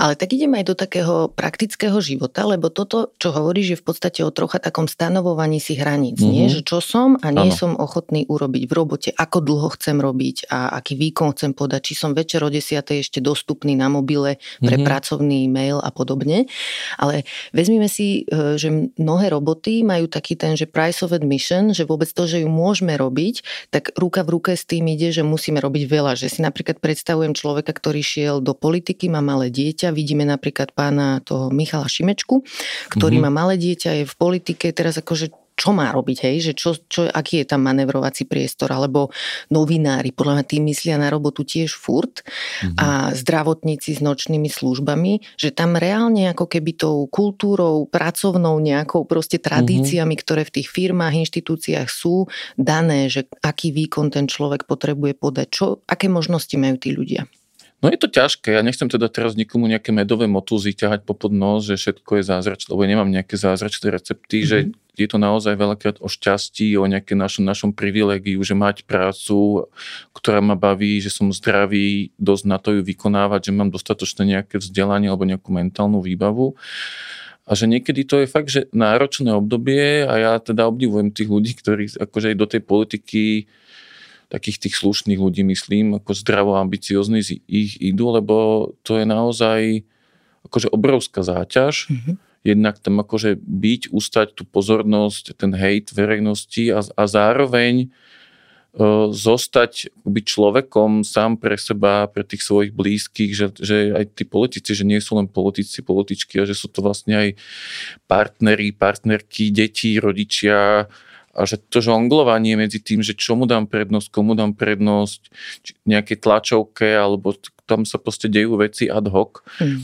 Speaker 1: Ale tak ideme aj do takého praktického života, lebo toto, čo hovoríš, je v podstate o trocha takom stanovovaní si hraníc. Mm-hmm. Nie, že čo som a nie ano. som ochotný urobiť v robote, ako dlho chcem robiť a aký výkon chcem podať, či som večer o 10. ešte dostupný na mobile pre mm-hmm. pracovný mail a podobne. Ale vezmime si, e, že mnohé roboty majú taký ten, že price of admission, že vôbec to, že ju môžeme robiť, tak ruka v ruke s tým ide, že musíme robiť veľa. Že si napríklad predstavujem človeka, ktorý šiel do politiky, má malé dieťa, Vidíme napríklad pána toho Michala Šimečku, ktorý mm-hmm. má malé dieťa, je v politike, teraz akože čo má robiť, hej? že čo, čo, aký je tam manevrovací priestor, alebo novinári, podľa mňa tým myslia na robotu tiež furt mm-hmm. a zdravotníci s nočnými službami, že tam reálne ako keby tou kultúrou, pracovnou nejakou proste tradíciami, mm-hmm. ktoré v tých firmách, inštitúciách sú dané, že aký výkon ten človek potrebuje podať, čo, aké možnosti majú tí ľudia.
Speaker 2: No je to ťažké, ja nechcem teda teraz nikomu nejaké medové motúzy ťahať po nos, že všetko je zázračné, lebo ja nemám nejaké zázračné recepty, mm-hmm. že je to naozaj veľakrát o šťastí, o nejaké našom, našom privilegiu, že mať prácu, ktorá ma baví, že som zdravý, dosť na to ju vykonávať, že mám dostatočné nejaké vzdelanie alebo nejakú mentálnu výbavu. A že niekedy to je fakt, že náročné obdobie a ja teda obdivujem tých ľudí, ktorí akože aj do tej politiky takých tých slušných ľudí, myslím, ako zdravo ambiciozní ich idú, lebo to je naozaj akože obrovská záťaž. Mm-hmm. Jednak tam akože byť, ustať tú pozornosť, ten hejt verejnosti a, a zároveň uh, zostať byť človekom sám pre seba, pre tých svojich blízkych, že, že aj tí politici, že nie sú len politici, političky, a že sú to vlastne aj partneri, partnerky, deti, rodičia, a že to žonglovanie medzi tým, že čomu dám prednosť, komu dám prednosť, nejaké tlačovke, alebo tam sa proste dejú veci ad hoc, mm.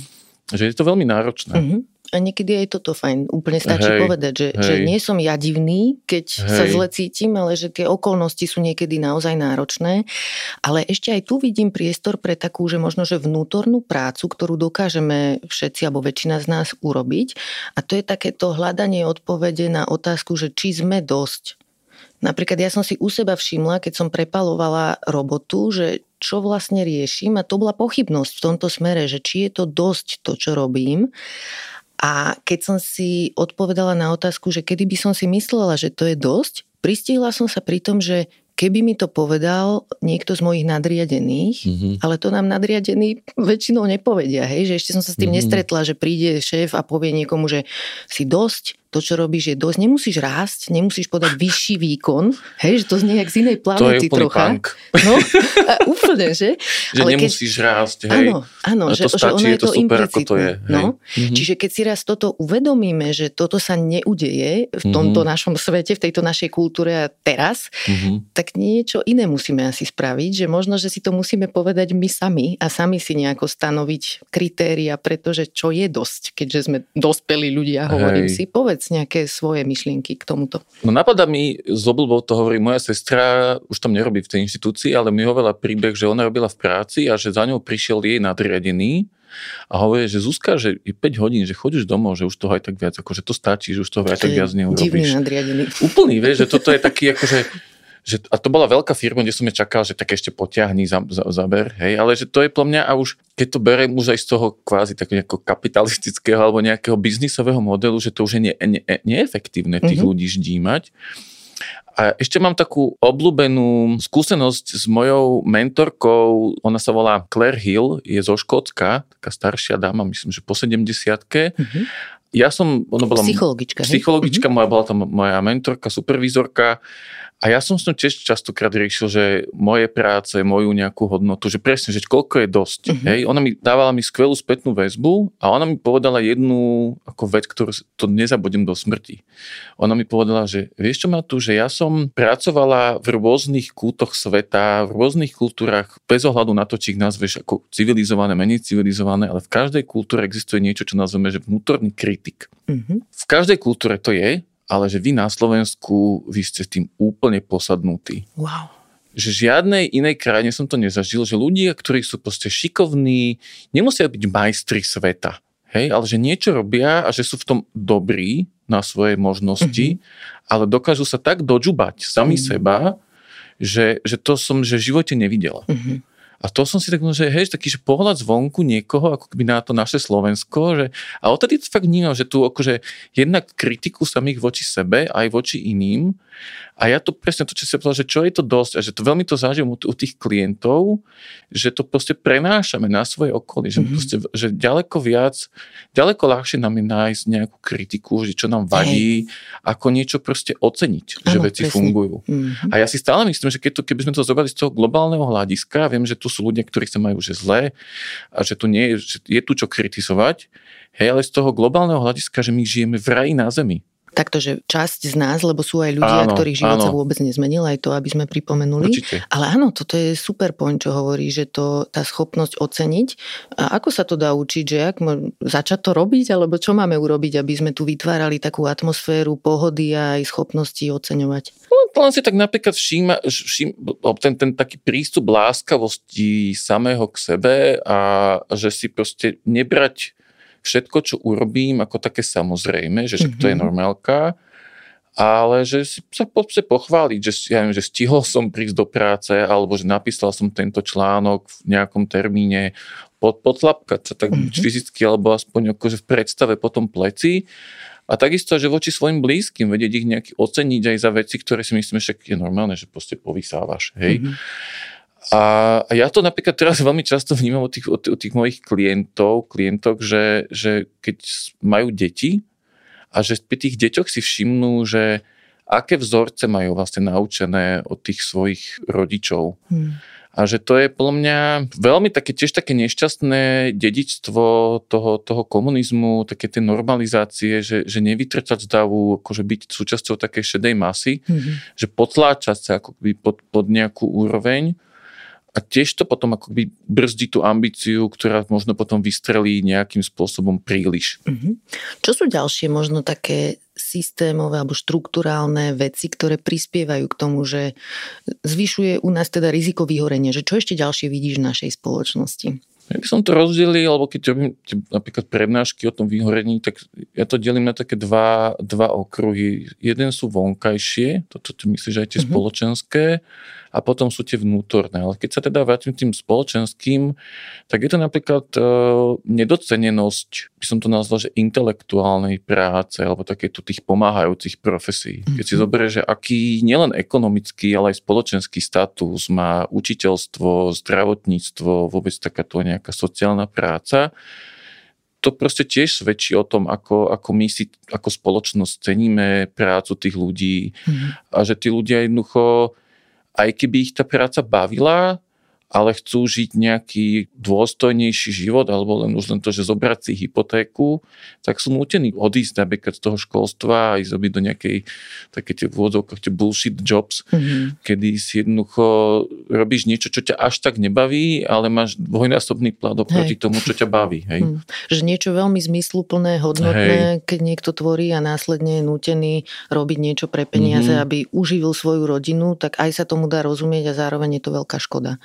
Speaker 2: že je to veľmi náročné. Mm-hmm.
Speaker 1: A niekedy je toto fajn. Úplne stačí hej, povedať, že, hej. že nie som ja divný, keď hej. sa zle cítim, ale že tie okolnosti sú niekedy naozaj náročné. Ale ešte aj tu vidím priestor pre takú, že možno, že vnútornú prácu, ktorú dokážeme všetci alebo väčšina z nás urobiť. A to je takéto hľadanie odpovede na otázku, že či sme dosť. Napríklad ja som si u seba všimla, keď som prepalovala robotu, že čo vlastne riešim a to bola pochybnosť v tomto smere, že či je to dosť to, čo robím a keď som si odpovedala na otázku, že kedy by som si myslela, že to je dosť, pristihla som sa pri tom, že keby mi to povedal niekto z mojich nadriadených, mm-hmm. ale to nám nadriadení väčšinou nepovedia, hej, že ešte som sa s tým mm-hmm. nestretla, že príde šéf a povie niekomu, že si dosť, to, čo robíš, je dosť. Nemusíš rásť, nemusíš podať vyšší výkon, hej, že to znie jak z inej planety
Speaker 2: to je
Speaker 1: trocha.
Speaker 2: Punk.
Speaker 1: No, a úplne, že?
Speaker 2: že Ale nemusíš keď... rásť, hej. Áno,
Speaker 1: áno,
Speaker 2: že,
Speaker 1: to
Speaker 2: stačí, že ono
Speaker 1: je to,
Speaker 2: super, ako to je.
Speaker 1: Hej. No, mm-hmm. Čiže keď si raz toto uvedomíme, že toto sa neudeje v tomto mm-hmm. našom svete, v tejto našej kultúre a teraz, mm-hmm. tak niečo iné musíme asi spraviť, že možno, že si to musíme povedať my sami a sami si nejako stanoviť kritéria, pretože čo je dosť, keďže sme dospelí ľudia, hovorím hej. si, povedz nejaké svoje myšlienky k tomuto.
Speaker 2: No napadá mi, z obľubou to hovorí moja sestra, už tam nerobí v tej inštitúcii, ale mi hovorila príbeh, že ona robila v práci a že za ňou prišiel jej nadriadený a hovorí, že Zuzka, že je 5 hodín, že chodíš domov, že už toho aj tak viac, akože to stačí, že už toho aj tak viac neurobíš.
Speaker 1: Divný nadriadený.
Speaker 2: Úplný, vieš, že toto je taký akože že, a to bola veľká firma, kde som je čakal, že tak ešte potiahni za, za, zaber, hej, ale že to je pre mňa a už, keď to berem už aj z toho kvázi tak nejakého kapitalistického alebo nejakého biznisového modelu, že to už je ne, ne, neefektívne tých mm-hmm. ľudí ždímať. A ešte mám takú obľúbenú skúsenosť s mojou mentorkou, ona sa volá Claire Hill, je zo Škótska, taká staršia dáma, myslím, že po 70 mm-hmm. ja som, ono bola
Speaker 1: psychologička,
Speaker 2: psychologička moja, bola tam moja mentorka, supervizorka a ja som s ňou tiež častokrát riešil, že moje práce, moju nejakú hodnotu, že presne, že koľko je dosť. Uh-huh. Hej? Ona mi dávala mi skvelú spätnú väzbu a ona mi povedala jednu ako vec, ktorú to nezabudím do smrti. Ona mi povedala, že vieš čo ma tu, že ja som pracovala v rôznych kútoch sveta, v rôznych kultúrach, bez ohľadu na to, či ich nazveš ako civilizované, menej civilizované, ale v každej kultúre existuje niečo, čo nazveme, že vnútorný kritik. Uh-huh. V každej kultúre to je, ale že vy na Slovensku, vy ste tým úplne posadnutí.
Speaker 1: Wow.
Speaker 2: Že žiadnej inej krajine som to nezažil, že ľudia, ktorí sú proste šikovní, nemusia byť majstri sveta, hej, ale že niečo robia a že sú v tom dobrí na svoje možnosti, mm-hmm. ale dokážu sa tak dožubať sami mm-hmm. seba, že, že to som že v živote nevidela. Mm-hmm. A to som si tak že hej, taký že pohľad zvonku niekoho, ako keby na to naše Slovensko, že, a odtedy to fakt vnímam, že tu akože jednak kritiku samých voči sebe, aj voči iným, a ja to presne to, čo si povedal, že čo je to dosť a že to veľmi to zažijem u, u tých klientov, že to proste prenášame na svoje okolie, že, mm-hmm. proste, že ďaleko viac, ďaleko ľahšie nám je nájsť nejakú kritiku, že čo nám vadí, Hej. ako niečo proste oceniť, ano, že veci presne. fungujú. Mm-hmm. A ja si stále myslím, že keď to, keby sme to zobrali z toho globálneho hľadiska, viem, že tu sú ľudia, ktorí sa majú že zlé a že tu nie je, že je tu čo kritizovať, hej, ale z toho globálneho hľadiska, že my žijeme v raji na zemi
Speaker 1: takto, že časť z nás, lebo sú aj ľudia, áno, ktorých život áno. sa vôbec nezmenil, aj to, aby sme pripomenuli.
Speaker 2: Určite.
Speaker 1: Ale áno, toto je super point, čo hovorí, že to, tá schopnosť oceniť. A ako sa to dá učiť, že ak začať to robiť, alebo čo máme urobiť, aby sme tu vytvárali takú atmosféru pohody a aj schopnosti oceňovať?
Speaker 2: len si tak napríklad všíma, vším, ten, ten taký prístup láskavosti samého k sebe a že si proste nebrať všetko, čo urobím, ako také samozrejme, že mm-hmm. to je mhm. normálka, ale že si sa poďte pochváliť, že, ja viem, že stihol som prísť do práce, alebo že napísal som tento článok v nejakom termíne, pod, podlapkať sa tak mm-hmm. fyzicky, alebo aspoň akože v predstave potom pleci. A takisto, že voči svojim blízkym vedieť ich nejaký oceniť aj za veci, ktoré si myslíme, že je normálne, že proste povysávaš. Hej. Mm-hmm. A, ja to napríklad teraz veľmi často vnímam od tých, od, od tých mojich klientov, klientok, že, že keď majú deti a že pri tých deťoch si všimnú, že aké vzorce majú vlastne naučené od tých svojich rodičov. Hmm. A že to je podľa mňa veľmi také, tiež také nešťastné dedičstvo toho, toho komunizmu, také tie normalizácie, že, že nevytrčať z davu, akože byť súčasťou takej šedej masy, mm-hmm. že potláčať sa ako pod, pod nejakú úroveň a tiež to potom akoby brzdí tú ambíciu, ktorá možno potom vystrelí nejakým spôsobom príliš. Mm-hmm.
Speaker 1: Čo sú ďalšie možno také systémové alebo štruktúrálne veci, ktoré prispievajú k tomu, že zvyšuje u nás teda riziko vyhorenia? Že čo ešte ďalšie vidíš v našej spoločnosti?
Speaker 2: Ja by som to rozdelil, alebo keď robím napríklad prednášky o tom vyhorení, tak ja to delím na také dva, dva okruhy. Jeden sú vonkajšie, toto ty myslíš aj tie mm-hmm. spoločenské, a potom sú tie vnútorné. Ale keď sa teda vrátim tým spoločenským, tak je to napríklad e, nedocenenosť, by som to nazval, že intelektuálnej práce alebo takéto tých pomáhajúcich profesí. Keď si mhm. zoberieš, že aký nielen ekonomický, ale aj spoločenský status má učiteľstvo, zdravotníctvo, vôbec takáto nejaká sociálna práca, to proste tiež svedčí o tom, ako, ako my si ako spoločnosť ceníme prácu tých ľudí mm. a že tí ľudia jednoducho aj keby ich tá práca bavila, ale chcú žiť nejaký dôstojnejší život, alebo len už len to, že zobrať si hypotéku, tak sú nútení odísť napríklad z toho školstva a ísť do nejakej také tie vôdzovkách, tie bullshit jobs, mm-hmm. kedy si jednoducho robíš niečo, čo ťa až tak nebaví, ale máš dvojnásobný plat oproti hej. tomu, čo ťa baví. Hej. Mm.
Speaker 1: Že niečo veľmi zmysluplné, hodnotné, hej. keď niekto tvorí a následne je nútený robiť niečo pre peniaze, mm-hmm. aby uživil svoju rodinu, tak aj sa tomu dá rozumieť a zároveň je to veľká škoda.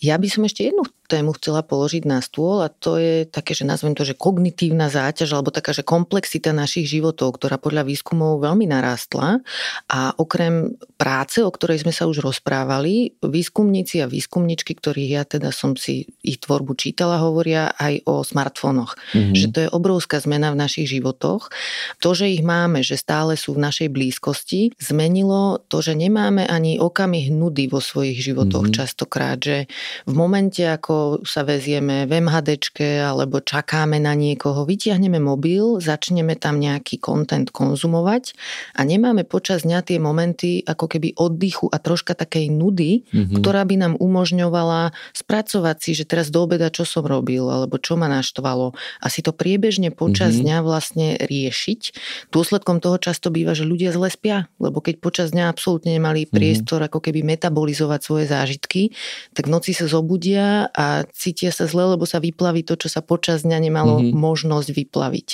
Speaker 1: Ja by som ešte jednu tému chcela položiť na stôl a to je také, že nazvem to, že kognitívna záťaž alebo taká, že komplexita našich životov, ktorá podľa výskumov veľmi narástla a okrem práce, o ktorej sme sa už rozprávali, výskumníci a výskumničky, ktorých ja teda som si ich tvorbu čítala, hovoria aj o smartfónoch. Mm-hmm. Že to je obrovská zmena v našich životoch. To, že ich máme, že stále sú v našej blízkosti, zmenilo to, že nemáme ani okamih nudy vo svojich životoch mm-hmm. častokrát, že v momente, ako sa vezieme v MHDčke alebo čakáme na niekoho, vytiahneme mobil, začneme tam nejaký kontent konzumovať a nemáme počas dňa tie momenty ako keby oddychu a troška takej nudy, mm-hmm. ktorá by nám umožňovala spracovať si, že teraz do obeda čo som robil alebo čo ma naštvalo a si to priebežne počas mm-hmm. dňa vlastne riešiť. Dôsledkom toho často býva, že ľudia zle spia, lebo keď počas dňa absolútne nemali mhm. priestor mm-hmm. ako keby metabolizovať svoje zážitky, tak v noci sa zobudia a cítia sa zle, lebo sa vyplaví to, čo sa počas dňa nemalo mm-hmm. možnosť vyplaviť.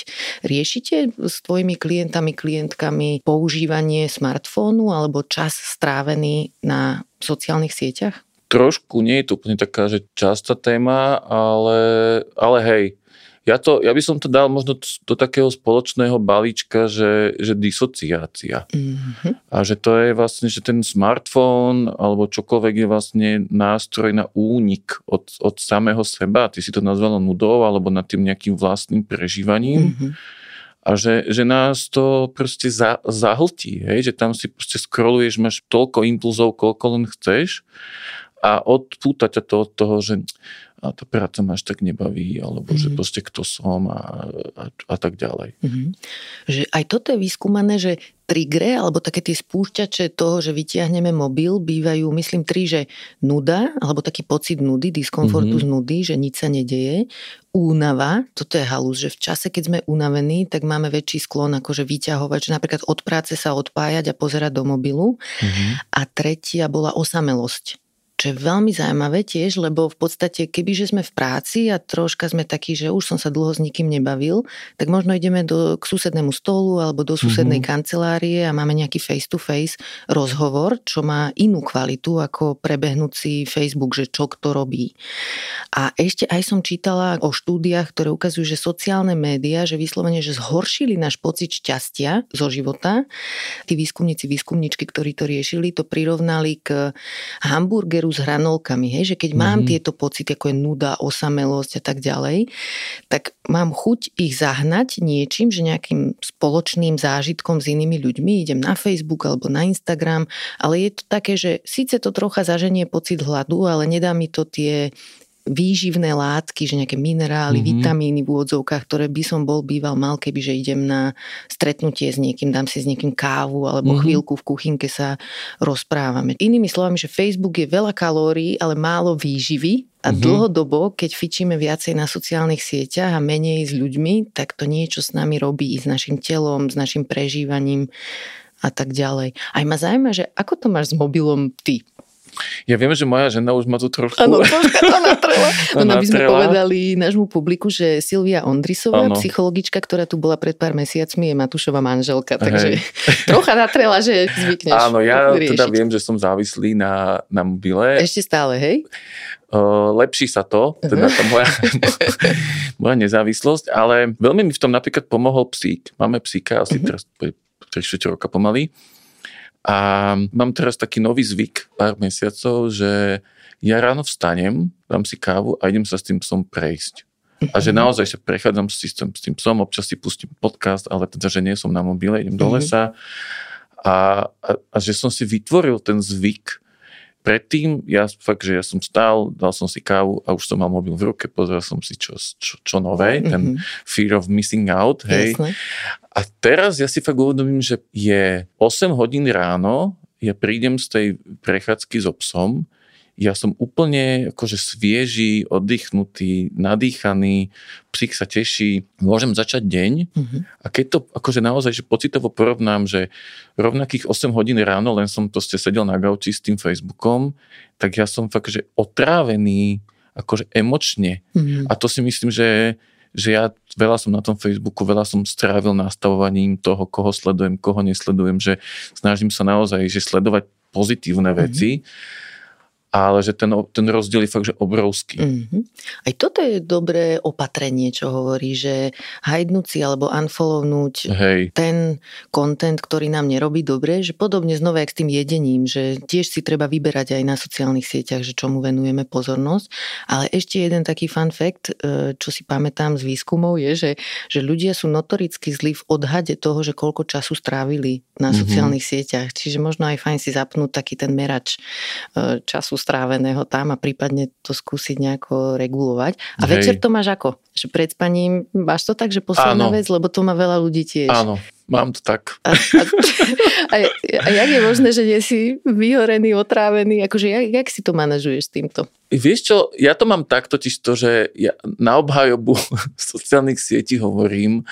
Speaker 1: Riešite s tvojimi klientami, klientkami používanie smartfónu alebo čas strávený na sociálnych sieťach?
Speaker 2: Trošku nie je to úplne taká, že častá téma, ale, ale hej, ja, to, ja by som to dal možno do takého spoločného balíčka, že, že disociácia. Mm-hmm. A že to je vlastne, že ten smartfón alebo čokoľvek je vlastne nástroj na únik od, od samého seba. Ty si to nazvala nudou alebo nad tým nejakým vlastným prežívaním. Mm-hmm. A že, že nás to proste za, zahltí, hej? že tam si proste scrolluješ, máš toľko impulzov, koľko len chceš a odpúta ťa to od toho, že a tá práca ma až tak nebaví, alebo mm-hmm. že mhm. proste kto som a, a, a tak ďalej.
Speaker 1: Mm-hmm. Že aj toto je vyskúmané, že trigre, alebo také tie spúšťače toho, že vytiahneme mobil, bývajú, myslím, tri, že nuda, alebo taký pocit nudy, diskomfortu mm-hmm. z nudy, že nič sa nedeje. Únava, toto je halus, že v čase, keď sme unavení, tak máme väčší sklon akože vyťahovať, že napríklad od práce sa odpájať a pozerať do mobilu. Mm-hmm. A tretia bola osamelosť čo je veľmi zaujímavé tiež, lebo v podstate, kebyže sme v práci a troška sme takí, že už som sa dlho s nikým nebavil, tak možno ideme do, k susednému stolu alebo do susednej mm-hmm. kancelárie a máme nejaký face-to-face rozhovor, čo má inú kvalitu ako prebehnúci Facebook, že čo kto robí. A ešte aj som čítala o štúdiách, ktoré ukazujú, že sociálne médiá, že vyslovene, že zhoršili náš pocit šťastia zo života. Tí výskumníci, výskumničky, ktorí to riešili, to prirovnali k hamburgeru veru s hranolkami, hej, že keď mm-hmm. mám mhm. tieto pocity, ako je nuda, osamelosť a tak ďalej, tak mám chuť ich zahnať niečím, že nejakým spoločným zážitkom s inými ľuďmi, idem na Facebook alebo na Instagram, ale je to také, že síce to trocha zaženie pocit hladu, ale nedá mi to tie výživné látky, že nejaké minerály, mm-hmm. vitamíny v úvodzovkách, ktoré by som bol býval mal, keby že idem na stretnutie s niekým, dám si s niekým kávu alebo mm-hmm. chvíľku v kuchynke sa rozprávame. Inými slovami, že Facebook je veľa kalórií, ale málo výživy a mm-hmm. dlhodobo, keď fičíme viacej na sociálnych sieťach a menej s ľuďmi, tak to niečo s nami robí, s našim telom, s našim prežívaním a tak ďalej. Aj ma zaujíma, že ako to máš s mobilom ty?
Speaker 2: Ja viem, že moja žena už má tu trošku...
Speaker 1: Áno, troška to natrela. Ona by sme povedali nášmu publiku, že Silvia Ondrisová, ano. psychologička, ktorá tu bola pred pár mesiacmi, je Matúšova manželka, takže trocha natrela, že zvykneš
Speaker 2: Áno, ja riešiť. teda viem, že som závislý na, na mobile.
Speaker 1: Ešte stále, hej?
Speaker 2: Uh, lepší sa to, teda tá moja, moja nezávislosť, ale veľmi mi v tom napríklad pomohol psík. Máme psíka asi uh-huh. teraz 3 roka pomaly a mám teraz taký nový zvyk pár mesiacov, že ja ráno vstanem, dám si kávu a idem sa s tým psom prejsť. A že naozaj sa prechádzam s tým, s tým psom, občas si pustím podcast, ale teda, že nie som na mobile, idem do mhm. lesa. A, a, a že som si vytvoril ten zvyk, predtým, ja fakt, že ja som stál, dal som si kávu a už som mal mobil v ruke, pozrel som si čo, čo, čo nové, mm-hmm. ten fear of missing out, hej. Jasne. A teraz ja si fakt uvedomím, že je 8 hodín ráno, ja prídem z tej prechádzky so psom ja som úplne akože svieži, oddychnutý, nadýchaný, psych sa teší, môžem začať deň mm-hmm. a keď to akože naozaj že pocitovo porovnám, že rovnakých 8 hodín ráno len som proste sedel na gauči s tým Facebookom, tak ja som fakt, že otrávený akože emočne. Mm-hmm. A to si myslím, že že ja veľa som na tom Facebooku, veľa som strávil nastavovaním toho, koho sledujem, koho nesledujem, že snažím sa naozaj že sledovať pozitívne mm-hmm. veci ale že ten, ten rozdiel je fakt, že obrovský. Mm-hmm.
Speaker 1: Aj toto je dobré opatrenie, čo hovorí, že hajdnúť si alebo unfollownúť Hej. ten content, ktorý nám nerobí dobre, že podobne znova jak s tým jedením, že tiež si treba vyberať aj na sociálnych sieťach, že čomu venujeme pozornosť. Ale ešte jeden taký fun fact, e, čo si pamätám z výskumov, je, že, že ľudia sú notoricky zlí v odhade toho, že koľko času strávili na mm-hmm. sociálnych sieťach. Čiže možno aj fajn si zapnúť taký ten merač e, času stráveného tam a prípadne to skúsiť nejako regulovať. A Hej. večer to máš ako? Že pred spaním máš to tak, že posledná Áno. vec, lebo to má veľa ľudí tiež.
Speaker 2: Áno, mám to tak.
Speaker 1: A, a, a, a jak je možné, že nie si vyhorený, otrávený? Akože jak, jak si to manažuješ týmto?
Speaker 2: Vieš čo, ja to mám tak totiž to, že ja na obhajobu sociálnych sietí hovorím,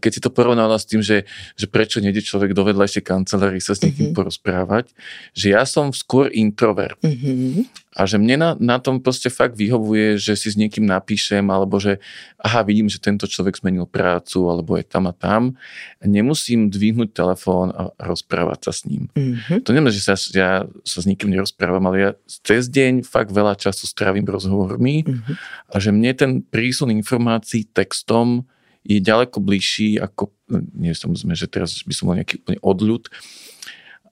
Speaker 2: keď si to porovnala s tým, že, že prečo nejde človek do vedľajšej kancelárii sa s niekým mm-hmm. porozprávať, že ja som skôr introvert. Mm-hmm. A že mne na, na tom proste fakt vyhovuje, že si s niekým napíšem, alebo že aha, vidím, že tento človek zmenil prácu, alebo je tam a tam. A nemusím dvihnúť telefón a rozprávať sa s ním. Mm-hmm. To neviem, že sa, ja sa s nikým nerozprávam, ale ja cez deň fakt veľa času strávim rozhovormi mm-hmm. a že mne ten prísun informácií textom je ďaleko bližší ako, nie samozrejme, že teraz by som bol nejaký úplne odľud,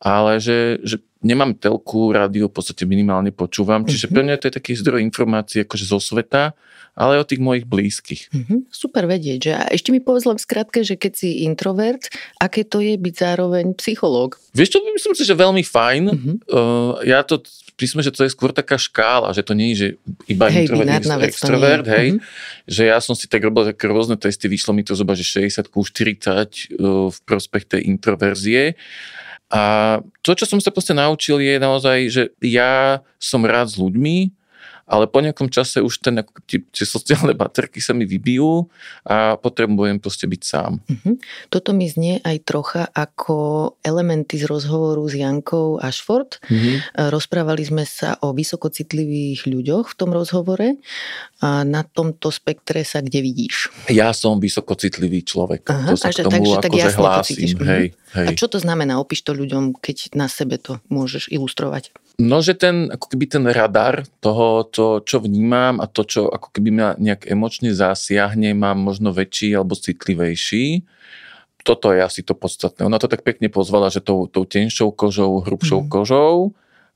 Speaker 2: ale že, že nemám telku, rádio v podstate minimálne počúvam, čiže mm-hmm. pre mňa to je taký zdroj informácií akože zo sveta, ale o tých mojich blízkych.
Speaker 1: Mm-hmm. Super vedieť, že a ešte mi povedz len v skratke, že keď si introvert, aké to je byť zároveň psychológ?
Speaker 2: Vieš čo, myslím si, že veľmi fajn. Mm-hmm. Uh, ja to myslím, že to je skôr taká škála, že to nie je, že iba hej, introvert, extrovert, hej, mm-hmm. že ja som si tak robil také rôzne testy, vyšlo mi to zhruba, že 60 ku 40 uh, v prospech tej introverzie. A to, čo som sa proste naučil, je naozaj, že ja som rád s ľuďmi, ale po nejakom čase už ten, tie, sociálne baterky sa mi vybijú a potrebujem proste byť sám. Uh-huh.
Speaker 1: Toto mi znie aj trocha ako elementy z rozhovoru s Jankou Ashford. Uh-huh. Rozprávali sme sa o vysokocitlivých ľuďoch v tom rozhovore a na tomto spektre sa kde vidíš?
Speaker 2: Ja som vysokocitlivý človek. Aha, to sa k tomu tak, akože hlásim. Hej,
Speaker 1: hej. A čo to znamená? Opíš to ľuďom, keď na sebe to môžeš ilustrovať.
Speaker 2: No, že ten, ako keby ten radar toho, to, čo vnímam a to, čo ako keby ma nejak emočne zasiahne, mám možno väčší alebo citlivejší. Toto je asi to podstatné. Ona to tak pekne pozvala, že tou, tou tenšou kožou, hrubšou mm. kožou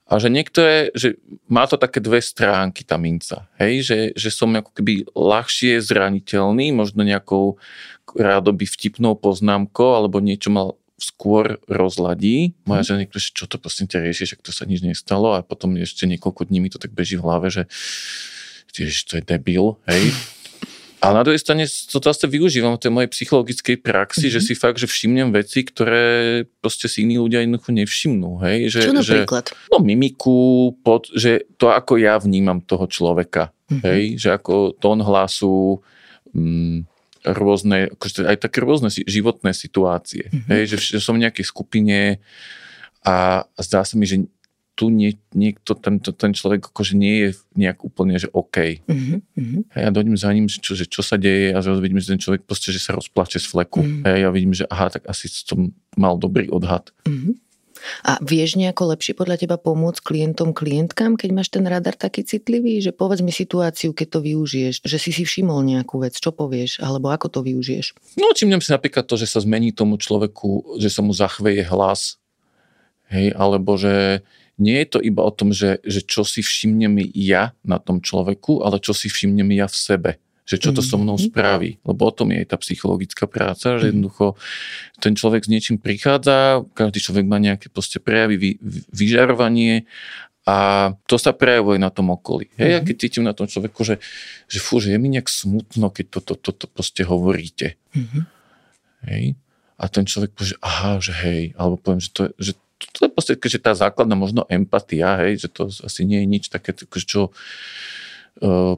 Speaker 2: a že niektoré, že má to také dve stránky tá minca, hej, že, že som ako keby ľahšie zraniteľný, možno nejakou rádoby vtipnou poznámkou alebo niečo mal skôr rozladí. Moja mhm. žena niekto, že čo to prosím ťa riešiš, ak to sa nič nestalo a potom ešte niekoľko dní mi to tak beží v hlave, že tiež to je debil, hej. Ale na druhej strane to zase využívam v tej mojej psychologickej praxi, mm-hmm. že si fakt, že všimnem veci, ktoré proste si iní ľudia jednoducho nevšimnú. Hej? Že,
Speaker 1: Čo napríklad?
Speaker 2: Že, no mimiku, pod, že to ako ja vnímam toho človeka. Mm-hmm. Hej? Že ako tón hlasu, mm, rôzne, akože aj také rôzne životné situácie. Mm-hmm. Hej, že, že som v nejakej skupine a zdá sa mi, že tu nie, niekto, ten, ten človek akože nie je nejak úplne, že OK. Mm-hmm. Hej, ja dojdem za ním, že čo, že čo sa deje a zrazu vidím, že ten človek proste, že sa rozplače z fleku. Mm-hmm. Hej, ja vidím, že aha, tak asi som mal dobrý odhad. Mm-hmm.
Speaker 1: A vieš nejako lepšie podľa teba pomôcť klientom, klientkám, keď máš ten radar taký citlivý? Že povedz mi situáciu, keď to využiješ, že si si všimol nejakú vec, čo povieš, alebo ako to využiješ?
Speaker 2: No, všimnem si napríklad to, že sa zmení tomu človeku, že sa mu zachveje hlas, hej, alebo že nie je to iba o tom, že, že čo si všimnem ja na tom človeku, ale čo si všimnem ja v sebe že čo to so mnou mhm. spraví. Lebo o tom je aj tá psychologická práca, že mhm. jednoducho ten človek s niečím prichádza, každý človek má nejaké proste prejavy, vy, vyžarovanie a to sa prejavuje na tom okolí. Hej, mm-hmm. ja keď cítim na tom človeku, že, že fú, že je mi nejak smutno, keď toto to, to, to proste hovoríte. Mm-hmm. Hej. A ten človek povie, že aha, že hej, alebo poviem, že to, že to je proste, že tá základná možno empatia, hej, že to asi nie je nič také, čo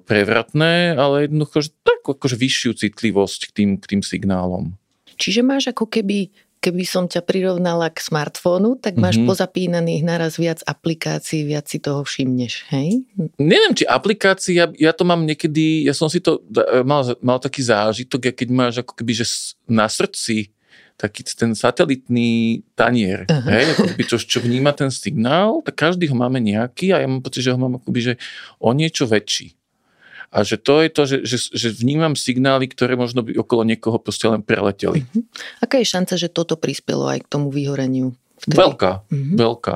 Speaker 2: prevratné, ale jednoducho že tak akože vyššiu citlivosť k tým, k tým signálom.
Speaker 1: Čiže máš ako keby keby som ťa prirovnala k smartfónu, tak máš mm-hmm. pozapínaných naraz viac aplikácií, viac si toho všimneš, hej?
Speaker 2: Neviem, či aplikácií, ja, to mám niekedy, ja som si to mal, mal taký zážitok, keď máš ako keby, že na srdci taký ten satelitný tanier, uh-huh. hej, akoby čo, čo vníma ten signál, tak každý ho máme nejaký a ja mám pocit, že ho mám akoby, že o niečo väčší. A že to je to, že, že, že vnímam signály, ktoré možno by okolo niekoho proste len preleteli. Uh-huh.
Speaker 1: Aká je šanca, že toto prispelo aj k tomu vyhoreniu?
Speaker 2: Vtedy? Veľká, uh-huh. veľká.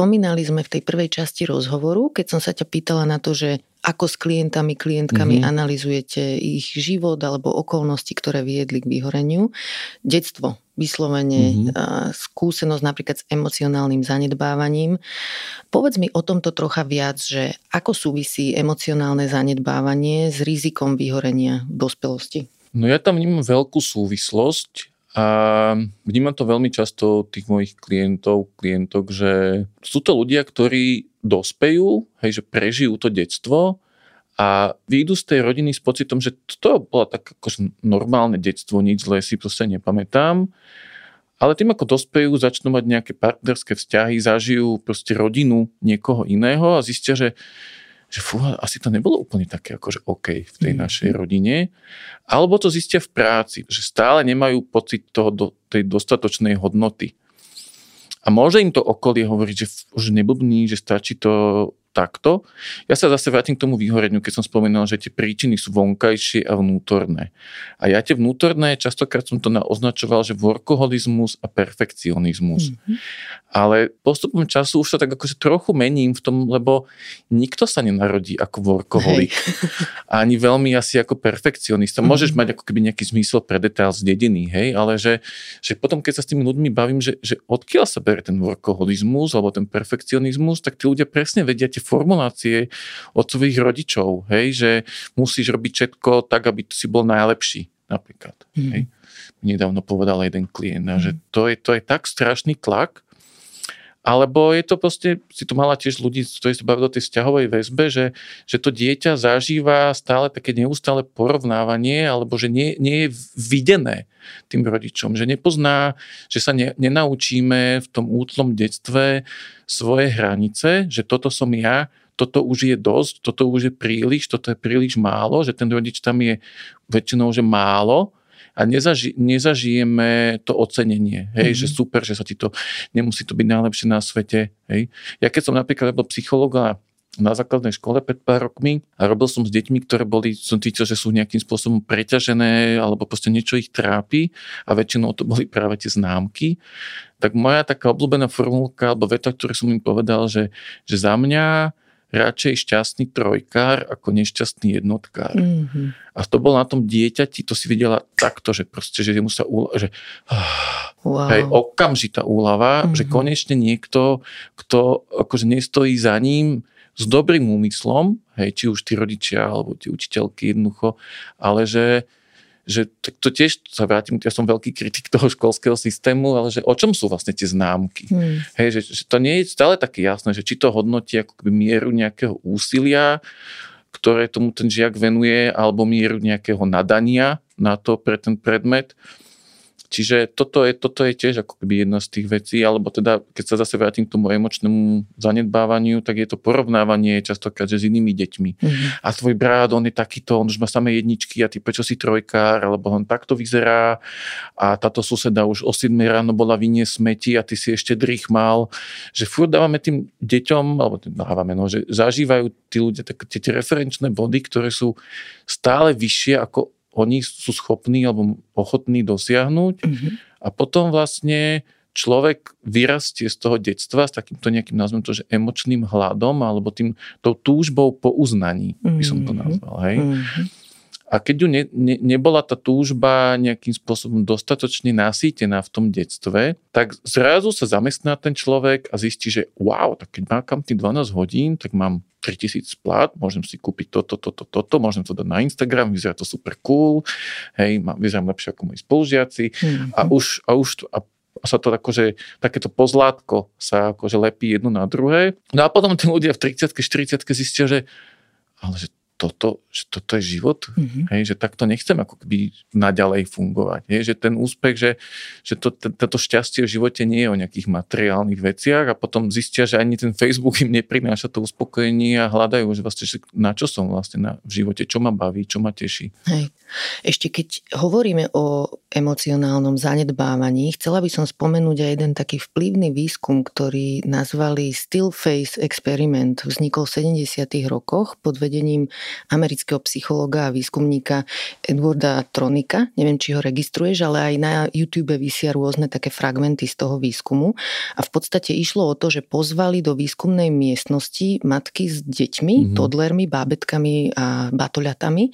Speaker 1: Spomínali sme v tej prvej časti rozhovoru, keď som sa ťa pýtala na to, že ako s klientami, klientkami mm-hmm. analizujete ich život alebo okolnosti, ktoré viedli k vyhoreniu. Detstvo vyslovene mm-hmm. skúsenosť napríklad s emocionálnym zanedbávaním. Povedz mi o tomto trocha viac, že ako súvisí emocionálne zanedbávanie s rizikom vyhorenia v dospelosti?
Speaker 2: No ja tam vnímam veľkú súvislosť a vnímam to veľmi často tých mojich klientov, klientok, že sú to ľudia, ktorí dospejú, hej, že prežijú to detstvo a výjdu z tej rodiny s pocitom, že to bolo tak akože normálne detstvo, nič zlé si proste nepamätám. Ale tým, ako dospejú, začnú mať nejaké partnerské vzťahy, zažijú proste rodinu niekoho iného a zistia, že, že fú, asi to nebolo úplne také akože OK v tej mm. našej rodine. Alebo to zistia v práci, že stále nemajú pocit toho, do, tej dostatočnej hodnoty. A môže im to okolie hovoriť, že už neblbní, že stačí to takto. Ja sa zase vrátim k tomu výhoreniu, keď som spomínal, že tie príčiny sú vonkajšie a vnútorné. A ja tie vnútorné, častokrát som to označoval, že workoholizmus a perfekcionizmus. Mm-hmm. Ale postupom času už sa tak akože trochu mením v tom, lebo nikto sa nenarodí ako workoholik. Ani veľmi asi ako perfekcionista. Môžeš mm-hmm. mať ako keby nejaký zmysel pre detail zdedený, hej, ale že, že potom, keď sa s tými ľuďmi bavím, že, že odkiaľ sa berie ten workoholizmus alebo ten perfekcionizmus, tak tí ľudia presne vedia tie formulácie od svojich rodičov, hej, že musíš robiť všetko tak, aby si bol najlepší, napríklad. Mm. Hej. Nedávno povedal jeden klient, mm. že to je, to je tak strašný tlak, alebo je to proste, si tu mala tiež ľudí, ktorí sa bavili o tej vzťahovej väzbe, že, že to dieťa zažíva stále také neustále porovnávanie, alebo že nie, nie je videné tým rodičom, že nepozná, že sa ne, nenaučíme v tom útlom detstve svoje hranice, že toto som ja, toto už je dosť, toto už je príliš, toto je príliš málo, že ten rodič tam je väčšinou, že málo a nezaži, nezažijeme to ocenenie, hej, mm-hmm. že super, že sa ti to, nemusí to byť najlepšie na svete, hej. Ja keď som napríklad bol psychológ na základnej škole pred pár rokmi a robil som s deťmi, ktoré boli, som cítil, že sú nejakým spôsobom preťažené alebo proste niečo ich trápi a väčšinou to boli práve tie známky, tak moja taká obľúbená formulka alebo veta, ktorú som im povedal, že, že za mňa radšej šťastný trojkár ako nešťastný jednotkár. Mm-hmm. A to bol na tom dieťati, to si videla takto, že proste, že mu sa úla, že wow. hej, okamžitá úlava, mm-hmm. že konečne niekto, kto akože nestojí za ním s dobrým úmyslom, hej, či už tí rodičia alebo tí učiteľky jednoducho, ale že, že to tiež sa vrátim, ja som veľký kritik toho školského systému, ale že o čom sú vlastne tie známky? Hmm. Hej, že, že to nie je stále také jasné, že či to hodnotí ako keby mieru nejakého úsilia, ktoré tomu ten žiak venuje, alebo mieru nejakého nadania na to pre ten predmet. Čiže toto je, toto je tiež ako keby jedna z tých vecí, alebo teda, keď sa zase vrátim k tomu emočnému zanedbávaniu, tak je to porovnávanie častokrát s inými deťmi. Mm-hmm. A tvoj brat, on je takýto, on už má samé jedničky a ty prečo si trojkár, alebo on takto vyzerá a táto suseda už o 7 ráno bola vinie smeti a ty si ešte drých mal, že furt dávame tým deťom, alebo dávame, no, že zažívajú tí ľudia tak, tie, tie referenčné body, ktoré sú stále vyššie ako oni sú schopní alebo ochotní dosiahnuť mm-hmm. a potom vlastne človek vyrastie z toho detstva s takýmto nejakým, nazvem to, že emočným hladom alebo tým, tou túžbou po uznaní, by som to mhm. nazval, hej. Mm-hmm. A keď ju ne, ne, nebola tá túžba nejakým spôsobom dostatočne nasýtená v tom detstve, tak zrazu sa zamestná ten človek a zistí, že wow, tak keď mákam tých 12 hodín, tak mám 3000 plat, môžem si kúpiť toto, toto, toto, môžem to dať na Instagram, vyzerá to super cool, hej, vyzerám lepšie ako moji spolužiaci mm-hmm. a už, a už a a sa to akože, takéto pozlátko sa akože lepí jedno na druhé. No a potom tí ľudia v 30 40 zistia, že ale že toto, že toto je život, mm-hmm. hej, že takto nechcem ako keby naďalej fungovať. Hej, že ten úspech, že, že to, toto šťastie v živote nie je o nejakých materiálnych veciach a potom zistia, že ani ten Facebook im neprináša to uspokojenie a hľadajú, že vlastne, že na čo som vlastne na, v živote, čo ma baví, čo ma teší.
Speaker 1: Hej. Ešte keď hovoríme o emocionálnom zanedbávaní, chcela by som spomenúť aj jeden taký vplyvný výskum, ktorý nazvali Still Face Experiment. Vznikol v 70. rokoch pod vedením amerického psychologa a výskumníka Edwarda Tronika. Neviem, či ho registruješ, ale aj na YouTube vysia rôzne také fragmenty z toho výskumu. A v podstate išlo o to, že pozvali do výskumnej miestnosti matky s deťmi, mm-hmm. todlermi, bábetkami a batoľatami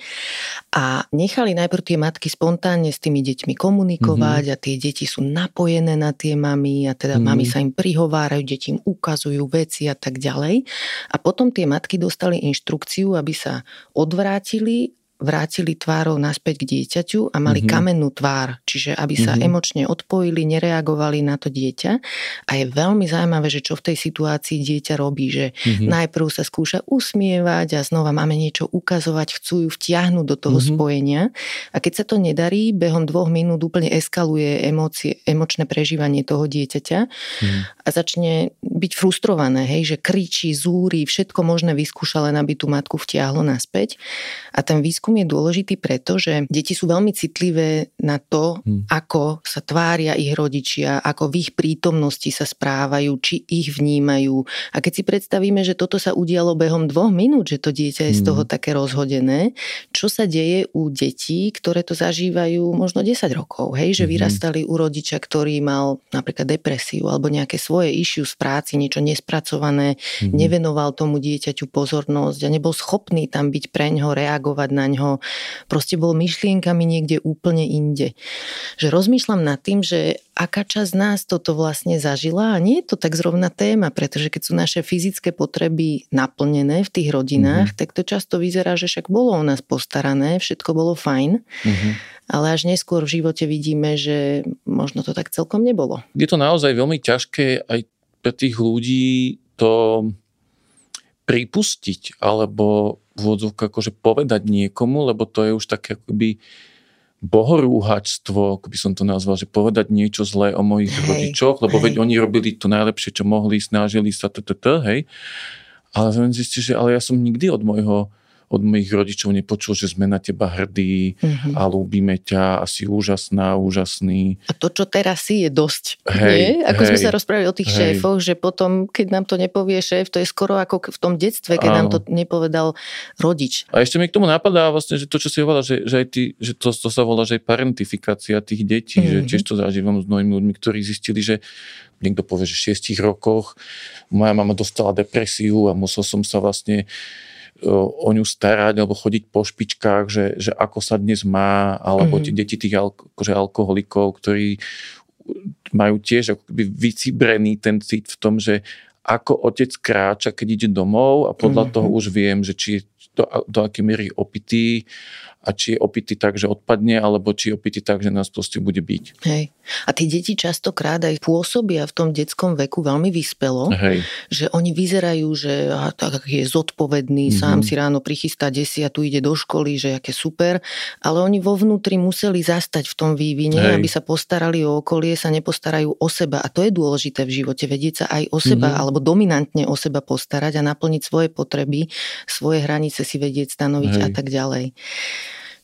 Speaker 1: a nechali najprv tie matky spontánne s tými deťmi komunikovať mm-hmm. a tie deti sú napojené na tie mamy a teda mm-hmm. mamy sa im prihovárajú, deti im ukazujú veci a tak ďalej. A potom tie matky dostali inštrukciu, aby sa odvrátili vrátili tvárou naspäť k dieťaťu a mali mm-hmm. kamennú tvár, čiže aby sa mm-hmm. emočne odpojili, nereagovali na to dieťa. A je veľmi zaujímavé, že čo v tej situácii dieťa robí, že mm-hmm. najprv sa skúša usmievať a znova máme niečo ukazovať, chcú ju vtiahnuť do toho mm-hmm. spojenia. A keď sa to nedarí, behom dvoch minút úplne eskaluje emócie, emočné prežívanie toho dieťaťa mm-hmm. a začne byť frustrované, hej, že kričí, zúri, všetko možné vyskúša, len aby tú matku vtiahlo naspäť. A ten výskum výskum je dôležitý preto, že deti sú veľmi citlivé na to, hmm. ako sa tvária ich rodičia, ako v ich prítomnosti sa správajú, či ich vnímajú. A keď si predstavíme, že toto sa udialo behom dvoch minút, že to dieťa je z toho hmm. také rozhodené, čo sa deje u detí, ktoré to zažívajú možno 10 rokov, hej, že hmm. vyrastali u rodiča, ktorý mal napríklad depresiu alebo nejaké svoje issue z práci, niečo nespracované, hmm. nevenoval tomu dieťaťu pozornosť a nebol schopný tam byť preňho, reagovať na ňo, proste bol myšlienkami niekde úplne inde. Že rozmýšľam nad tým, že aká časť nás toto vlastne zažila a nie je to tak zrovna téma, pretože keď sú naše fyzické potreby naplnené v tých rodinách, mm-hmm. tak to často vyzerá, že však bolo o nás postarané, všetko bolo fajn. Mm-hmm. Ale až neskôr v živote vidíme, že možno to tak celkom nebolo.
Speaker 2: Je to naozaj veľmi ťažké aj pre tých ľudí to pripustiť alebo v úvodzovkách akože povedať niekomu, lebo to je už také akoby bohorúhačstvo, ako by som to nazval, že povedať niečo zlé o mojich hej, rodičoch, lebo hej. veď oni robili to najlepšie, čo mohli, snažili sa, hej. Ale som zistil, že ale ja som nikdy od môjho od mojich rodičov nepočul, že sme na teba hrdí mm-hmm. a ľúbime ťa a si úžasná, úžasný.
Speaker 1: A to, čo teraz si, je dosť. Hej, nie? Ako hej, sme sa rozprávali o tých hej. šéfoch, že potom, keď nám to nepovie šéf, to je skoro ako v tom detstve, keď Áno. nám to nepovedal rodič.
Speaker 2: A ešte mi k tomu napadá vlastne, že to, čo si hovorila, že, že, aj ty, že to, to sa volá, že aj parentifikácia tých detí, mm-hmm. že mhm. tiež to zažívam s mnohými ľuďmi, ktorí zistili, že niekto povie, že v šiestich rokoch moja mama dostala depresiu a musel som sa vlastne o ňu starať alebo chodiť po špičkách, že, že ako sa dnes má, alebo mm-hmm. tie deti tých alko, akože alkoholikov, ktorí majú tiež akoby vycibrený ten cit v tom, že ako otec kráča, keď ide domov a podľa mm-hmm. toho už viem, že či je do, do akej miery opitý a či je opitý tak, že odpadne, alebo či je opitý tak, že nás proste bude byť.
Speaker 1: Hej. A tí deti častokrát aj pôsobia v tom detskom veku veľmi vyspelo, Hej. že oni vyzerajú, že aha, tak je zodpovedný, mm-hmm. sám si ráno prichystá desiatu, ide do školy, že aké super, ale oni vo vnútri museli zastať v tom vývine, Hej. aby sa postarali o okolie, sa nepostarajú o seba. A to je dôležité v živote, vedieť sa aj o seba, mm-hmm. alebo dominantne o seba postarať a naplniť svoje potreby, svoje hranice si vedieť stanoviť Hej. a tak ďalej.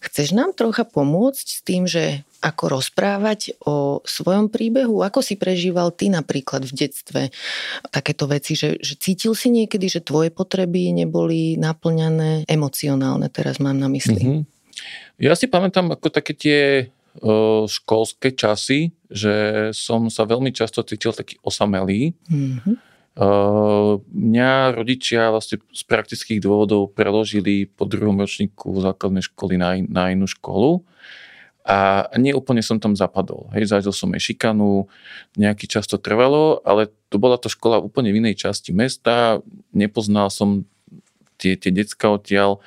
Speaker 1: Chceš nám trocha pomôcť s tým, že ako rozprávať o svojom príbehu? Ako si prežíval ty napríklad v detstve takéto veci, že, že cítil si niekedy, že tvoje potreby neboli naplňané emocionálne, teraz mám na mysli? Mm-hmm.
Speaker 2: Ja si pamätám ako také tie školské časy, že som sa veľmi často cítil taký osamelý. Mm-hmm Mňa rodičia vlastne z praktických dôvodov preložili po druhom ročníku základnej školy na, na inú školu a nie úplne som tam zapadol. Hej, zažil som aj šikanu, nejaký čas to trvalo, ale to bola to škola úplne v inej časti mesta, nepoznal som tie, tie decka odtiaľ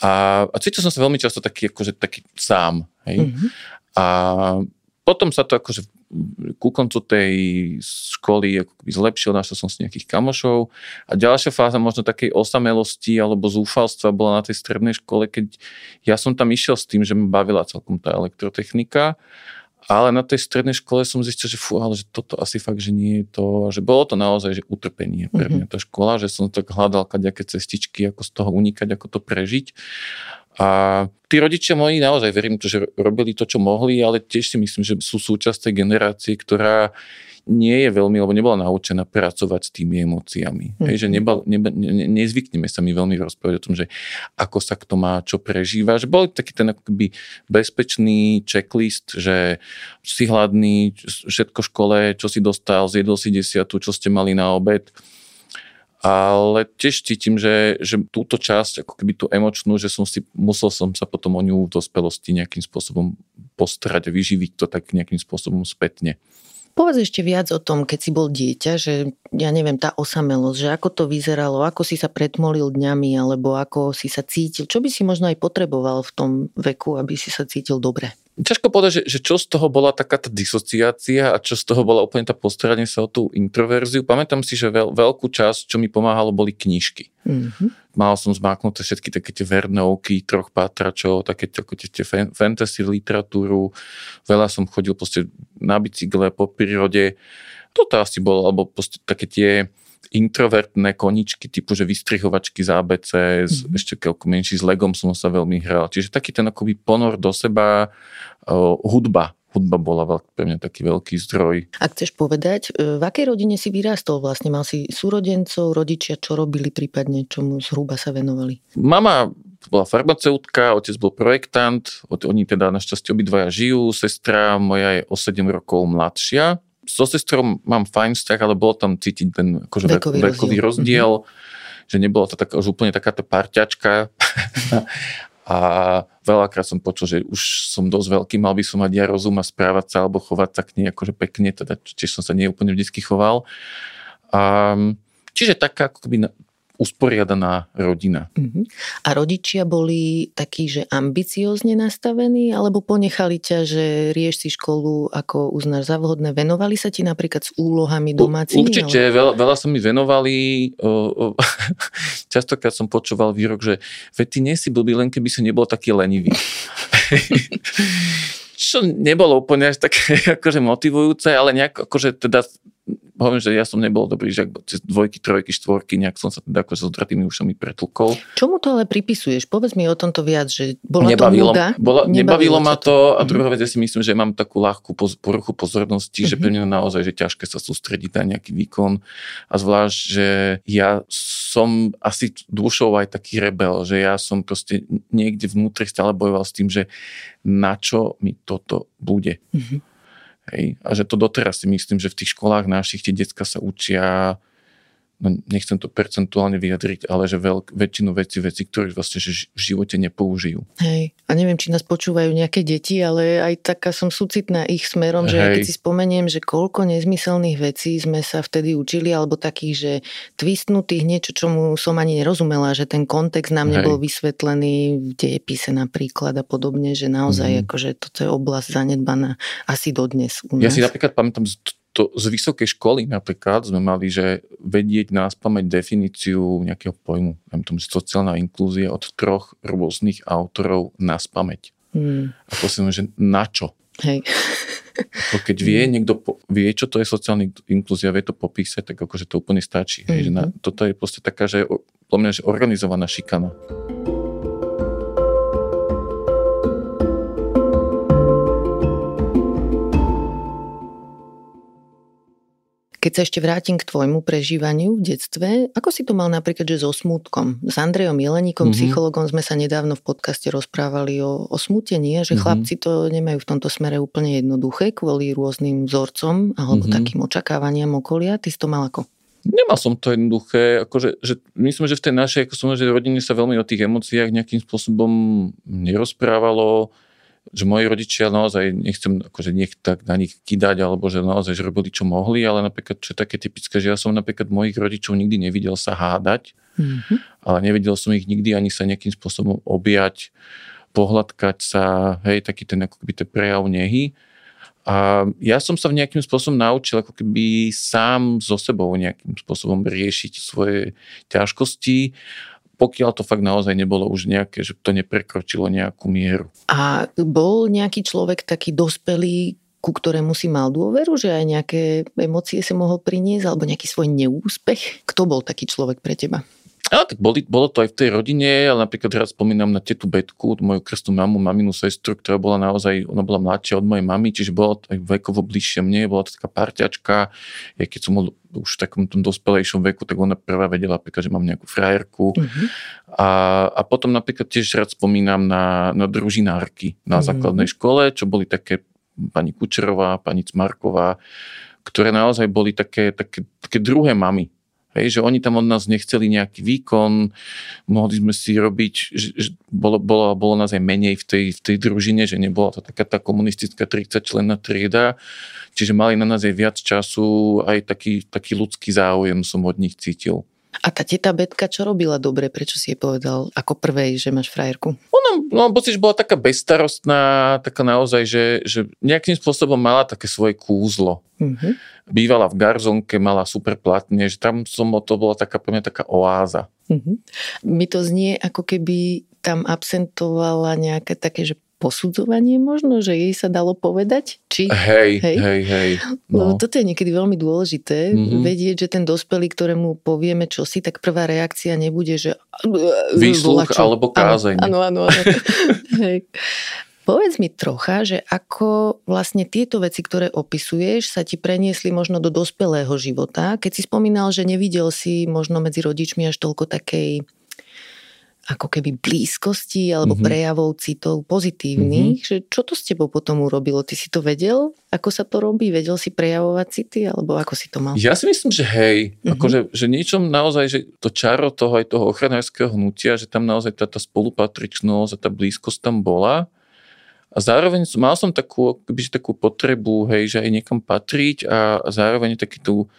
Speaker 2: a, a cítil som sa veľmi často taký, akože, taký sám. Hej. Mm-hmm. A potom sa to akože ku koncu tej školy zlepšil, našiel som si nejakých kamošov a ďalšia fáza možno takej osamelosti alebo zúfalstva bola na tej strednej škole, keď ja som tam išiel s tým, že ma bavila celkom tá elektrotechnika ale na tej strednej škole som zistil, že fú, ale že toto asi fakt, že nie je to, že bolo to naozaj že utrpenie pre mhm. mňa tá škola, že som tak hľadal kaďaké cestičky, ako z toho unikať, ako to prežiť. A tí rodičia moji naozaj verím to, že robili to, čo mohli, ale tiež si myslím, že sú súčasť tej generácie, ktorá nie je veľmi, lebo nebola naučená pracovať s tými emóciami. Mm. Hej, že nebal, neba, ne, nezvykneme sa mi veľmi rozprávať o tom, že ako sa kto má, čo prežíva. Že bol taký ten akoby bezpečný checklist, že si hladný, všetko v škole, čo si dostal, zjedol si desiatu, čo ste mali na obed ale tiež cítim, že, že túto časť, ako keby tú emočnú, že som si, musel som sa potom o ňu v dospelosti nejakým spôsobom postarať a vyživiť to tak nejakým spôsobom spätne.
Speaker 1: Povedz ešte viac o tom, keď si bol dieťa, že ja neviem, tá osamelosť, že ako to vyzeralo, ako si sa pretmolil dňami, alebo ako si sa cítil, čo by si možno aj potreboval v tom veku, aby si sa cítil dobre?
Speaker 2: Ťažko povedať, že, že čo z toho bola taká tá disociácia a čo z toho bola úplne tá postaranie sa o tú introverziu. Pamätám si, že veľ, veľkú časť, čo mi pomáhalo, boli knižky. Mm-hmm. Mal som zmáknuté všetky také tie vernovky, troch pátračov, také ako tie, tie fantasy literatúru. Veľa som chodil proste na bicykle po prírode. Toto asi bolo, alebo proste také tie introvertné koničky typu, že vystrihovačky z ABC, mm-hmm. ešte keľko menší, s Legom som sa veľmi hral. Čiže taký ten akoby ponor do seba, uh, hudba, hudba bola veľk, pre mňa taký veľký zdroj.
Speaker 1: Ak chceš povedať, e, v akej rodine si vyrástol vlastne? Mal si súrodencov, rodičia, čo robili prípadne, čomu zhruba sa venovali?
Speaker 2: Mama bola farmaceutka, otec bol projektant, oni teda našťastie obidvaja žijú, sestra moja je o 7 rokov mladšia, so sestrou mám fajn vzťah, ale bolo tam cítiť ten akože vekový, vekový rozdiel, mm-hmm. že nebolo to tak, už úplne taká tá parťačka. a veľakrát som počul, že už som dosť veľký, mal by som mať ja rozum a správať sa alebo chovať sa k nej akože pekne, teda tiež som sa nie úplne vždy choval. A, čiže taká ako keby usporiadaná rodina. Uh-huh.
Speaker 1: A rodičia boli takí, že ambiciózne nastavení, alebo ponechali ťa, že rieš si školu, ako uznáš za vhodné? Venovali sa ti napríklad s úlohami domácimi?
Speaker 2: Určite, ale... veľa, veľa sa mi venovali. O, o, častokrát som počúval výrok, že veď ty nie si blbý, len keby si nebol taký lenivý. Čo nebolo úplne až také akože motivujúce, ale nejak akože teda hovorím, že ja som nebol dobrý že cez dvojky, trojky, štvorky, nejak som sa teda ako s odratými ušami pretlkol.
Speaker 1: Čomu to ale pripisuješ? Povedz mi o tomto viac, že bola nebavilo, to nuda?
Speaker 2: Bola, nebavilo, nebavilo ma to a druhá vec, ja si myslím, že mám takú ľahkú poruchu pozornosti, mm-hmm. že pre mňa naozaj že ťažké sa sústrediť na nejaký výkon a zvlášť, že ja som asi dušou aj taký rebel, že ja som proste niekde vnútri stále bojoval s tým, že na čo mi toto bude. Mm-hmm Hej? A že to doteraz si myslím, že v tých školách našich tie decka sa učia no nechcem to percentuálne vyjadriť, ale že veľk, väčšinu veci, veci, ktoré vlastne že v živote nepoužijú.
Speaker 1: Hej, a neviem, či nás počúvajú nejaké deti, ale aj taká som súcitná ich smerom, že keď si spomeniem, že koľko nezmyselných vecí sme sa vtedy učili, alebo takých, že twistnutých, niečo, čomu som ani nerozumela, že ten kontext nám Hej. nebol vysvetlený v dejepise napríklad a podobne, že naozaj mm. akože toto je oblasť zanedbaná asi dodnes u
Speaker 2: nás. Ja si napríklad pamätám to z vysokej školy napríklad sme mali, že vedieť nás pamäť definíciu nejakého pojmu, neviem tomu, sociálna inklúzia od troch rôznych autorov nás pamäť. Hmm. A prosím, že na čo? Hej. To keď vie, hmm. niekto po, vie, čo to je sociálna inklúzia, vie to popísať, tak akože to úplne stačí. Mm-hmm. Hej, že na, hmm. toto je proste taká, že, mňa, že organizovaná šikana.
Speaker 1: Keď sa ešte vrátim k tvojmu prežívaniu v detstve, ako si to mal napríklad, že so smutkom? S Andrejom Jeleníkom, mm-hmm. psychologom, sme sa nedávno v podcaste rozprávali o, o smutení, že mm-hmm. chlapci to nemajú v tomto smere úplne jednoduché kvôli rôznym vzorcom alebo mm-hmm. takým očakávaniam okolia. Ty si to mal ako?
Speaker 2: Nemal som to jednoduché, akože, že myslím, že v tej našej ako som, že rodine sa veľmi o tých emóciách nejakým spôsobom nerozprávalo že moji rodičia naozaj, nechcem akože nech tak na nich kidať, alebo že naozaj že robili čo mohli, ale napríklad, čo je také typické, že ja som napríklad mojich rodičov nikdy nevidel sa hádať, mm-hmm. ale nevidel som ich nikdy ani sa nejakým spôsobom objať, pohľadkať sa, hej, taký ten ako keby ten prejav nehy. A ja som sa v nejakým spôsobom naučil ako keby sám so sebou nejakým spôsobom riešiť svoje ťažkosti pokiaľ to fakt naozaj nebolo už nejaké, že to neprekročilo nejakú mieru.
Speaker 1: A bol nejaký človek taký dospelý, ku ktorému si mal dôveru, že aj nejaké emócie si mohol priniesť, alebo nejaký svoj neúspech? Kto bol taký človek pre teba?
Speaker 2: Ale tak boli, bolo to aj v tej rodine, ale napríklad raz spomínam na tetu Betku, moju krstnú mamu, maminu sestru, ktorá bola naozaj, ona bola mladšia od mojej mamy, čiže bola aj vekovo bližšie mne, bola to taká parťačka, ja keď som bol už v takom tom dospelejšom veku, tak ona prvá vedela napríklad, že mám nejakú frajerku. Mm-hmm. A, a potom napríklad tiež rád spomínam na, na družinárky na mm-hmm. základnej škole, čo boli také pani Kučerová, pani Cmarková, ktoré naozaj boli také, také, také druhé mamy Hej, že oni tam od nás nechceli nejaký výkon, mohli sme si robiť, že, že bolo, bolo, bolo nás aj menej v tej, v tej družine, že nebola to taká tá komunistická 30 členná trieda, čiže mali na nás aj viac času, aj taký, taký ľudský záujem som od nich cítil.
Speaker 1: A tá teta Betka čo robila dobre? Prečo si jej povedal ako prvej, že máš frajerku?
Speaker 2: Ona, no pocit, bola taká bezstarostná, taká naozaj, že, že nejakým spôsobom mala také svoje kúzlo. Mm-hmm. Bývala v Garzonke, mala super platne, že tam som, to bola taká pre mňa taká oáza. Mm-hmm.
Speaker 1: Mi to znie ako keby tam absentovala nejaké také, že posudzovanie možno, že jej sa dalo povedať? Či?
Speaker 2: Hej, hej, hej. hej
Speaker 1: no. no toto je niekedy veľmi dôležité, mm-hmm. vedieť, že ten dospelý, ktorému povieme čosi, tak prvá reakcia nebude, že...
Speaker 2: Výsluch alebo kázeň.
Speaker 1: Áno, áno, áno. hej. Povedz mi trocha, že ako vlastne tieto veci, ktoré opisuješ, sa ti preniesli možno do dospelého života. Keď si spomínal, že nevidel si možno medzi rodičmi až toľko takej ako keby blízkosti alebo mm-hmm. prejavov citov pozitívnych, mm-hmm. že čo to s tebou potom urobilo? Ty si to vedel, ako sa to robí? Vedel si prejavovať city alebo ako si to mal?
Speaker 2: Ja si myslím, že hej, mm-hmm. akože, že niečom naozaj, že to čaro toho aj toho ochranárskeho hnutia, že tam naozaj tá, tá spolupatričnosť a tá blízkosť tam bola. A zároveň mal som takú, keby, takú potrebu, hej, že aj niekam patriť a zároveň taký tú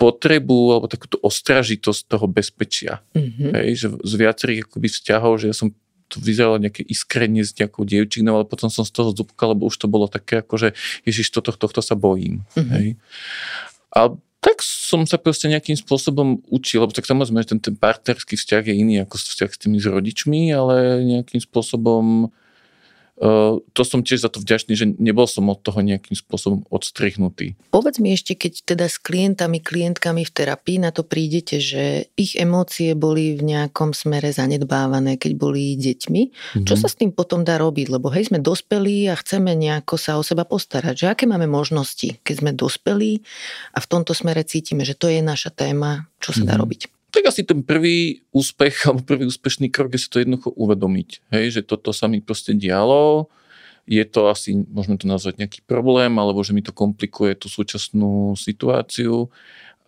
Speaker 2: potrebu alebo takúto ostražitosť toho bezpečia. Mm-hmm. Hej, že z viacerých akoby vzťahov, že ja som to vyzeralo nejaké iskrenie s nejakou dievčinou, ale potom som z toho zúbkal, lebo už to bolo také ako, že ježiš, toto, tohto sa bojím. Mm-hmm. Hej. A tak som sa proste nejakým spôsobom učil, lebo tak samozrejme, ten, ten partnerský vzťah je iný ako vzťah s tými s rodičmi, ale nejakým spôsobom to som tiež za to vďačný, že nebol som od toho nejakým spôsobom odstrihnutý.
Speaker 1: Povedz mi ešte, keď teda s klientami, klientkami v terapii na to prídete, že ich emócie boli v nejakom smere zanedbávané, keď boli deťmi. Mm-hmm. Čo sa s tým potom dá robiť? Lebo hej, sme dospelí a chceme nejako sa o seba postarať. Že aké máme možnosti, keď sme dospelí a v tomto smere cítime, že to je naša téma, čo sa dá mm-hmm. robiť?
Speaker 2: Tak asi ten prvý úspech alebo prvý úspešný krok je si to jednoducho uvedomiť, hej, že toto sa mi proste dialo, je to asi, môžeme to nazvať nejaký problém, alebo že mi to komplikuje tú súčasnú situáciu.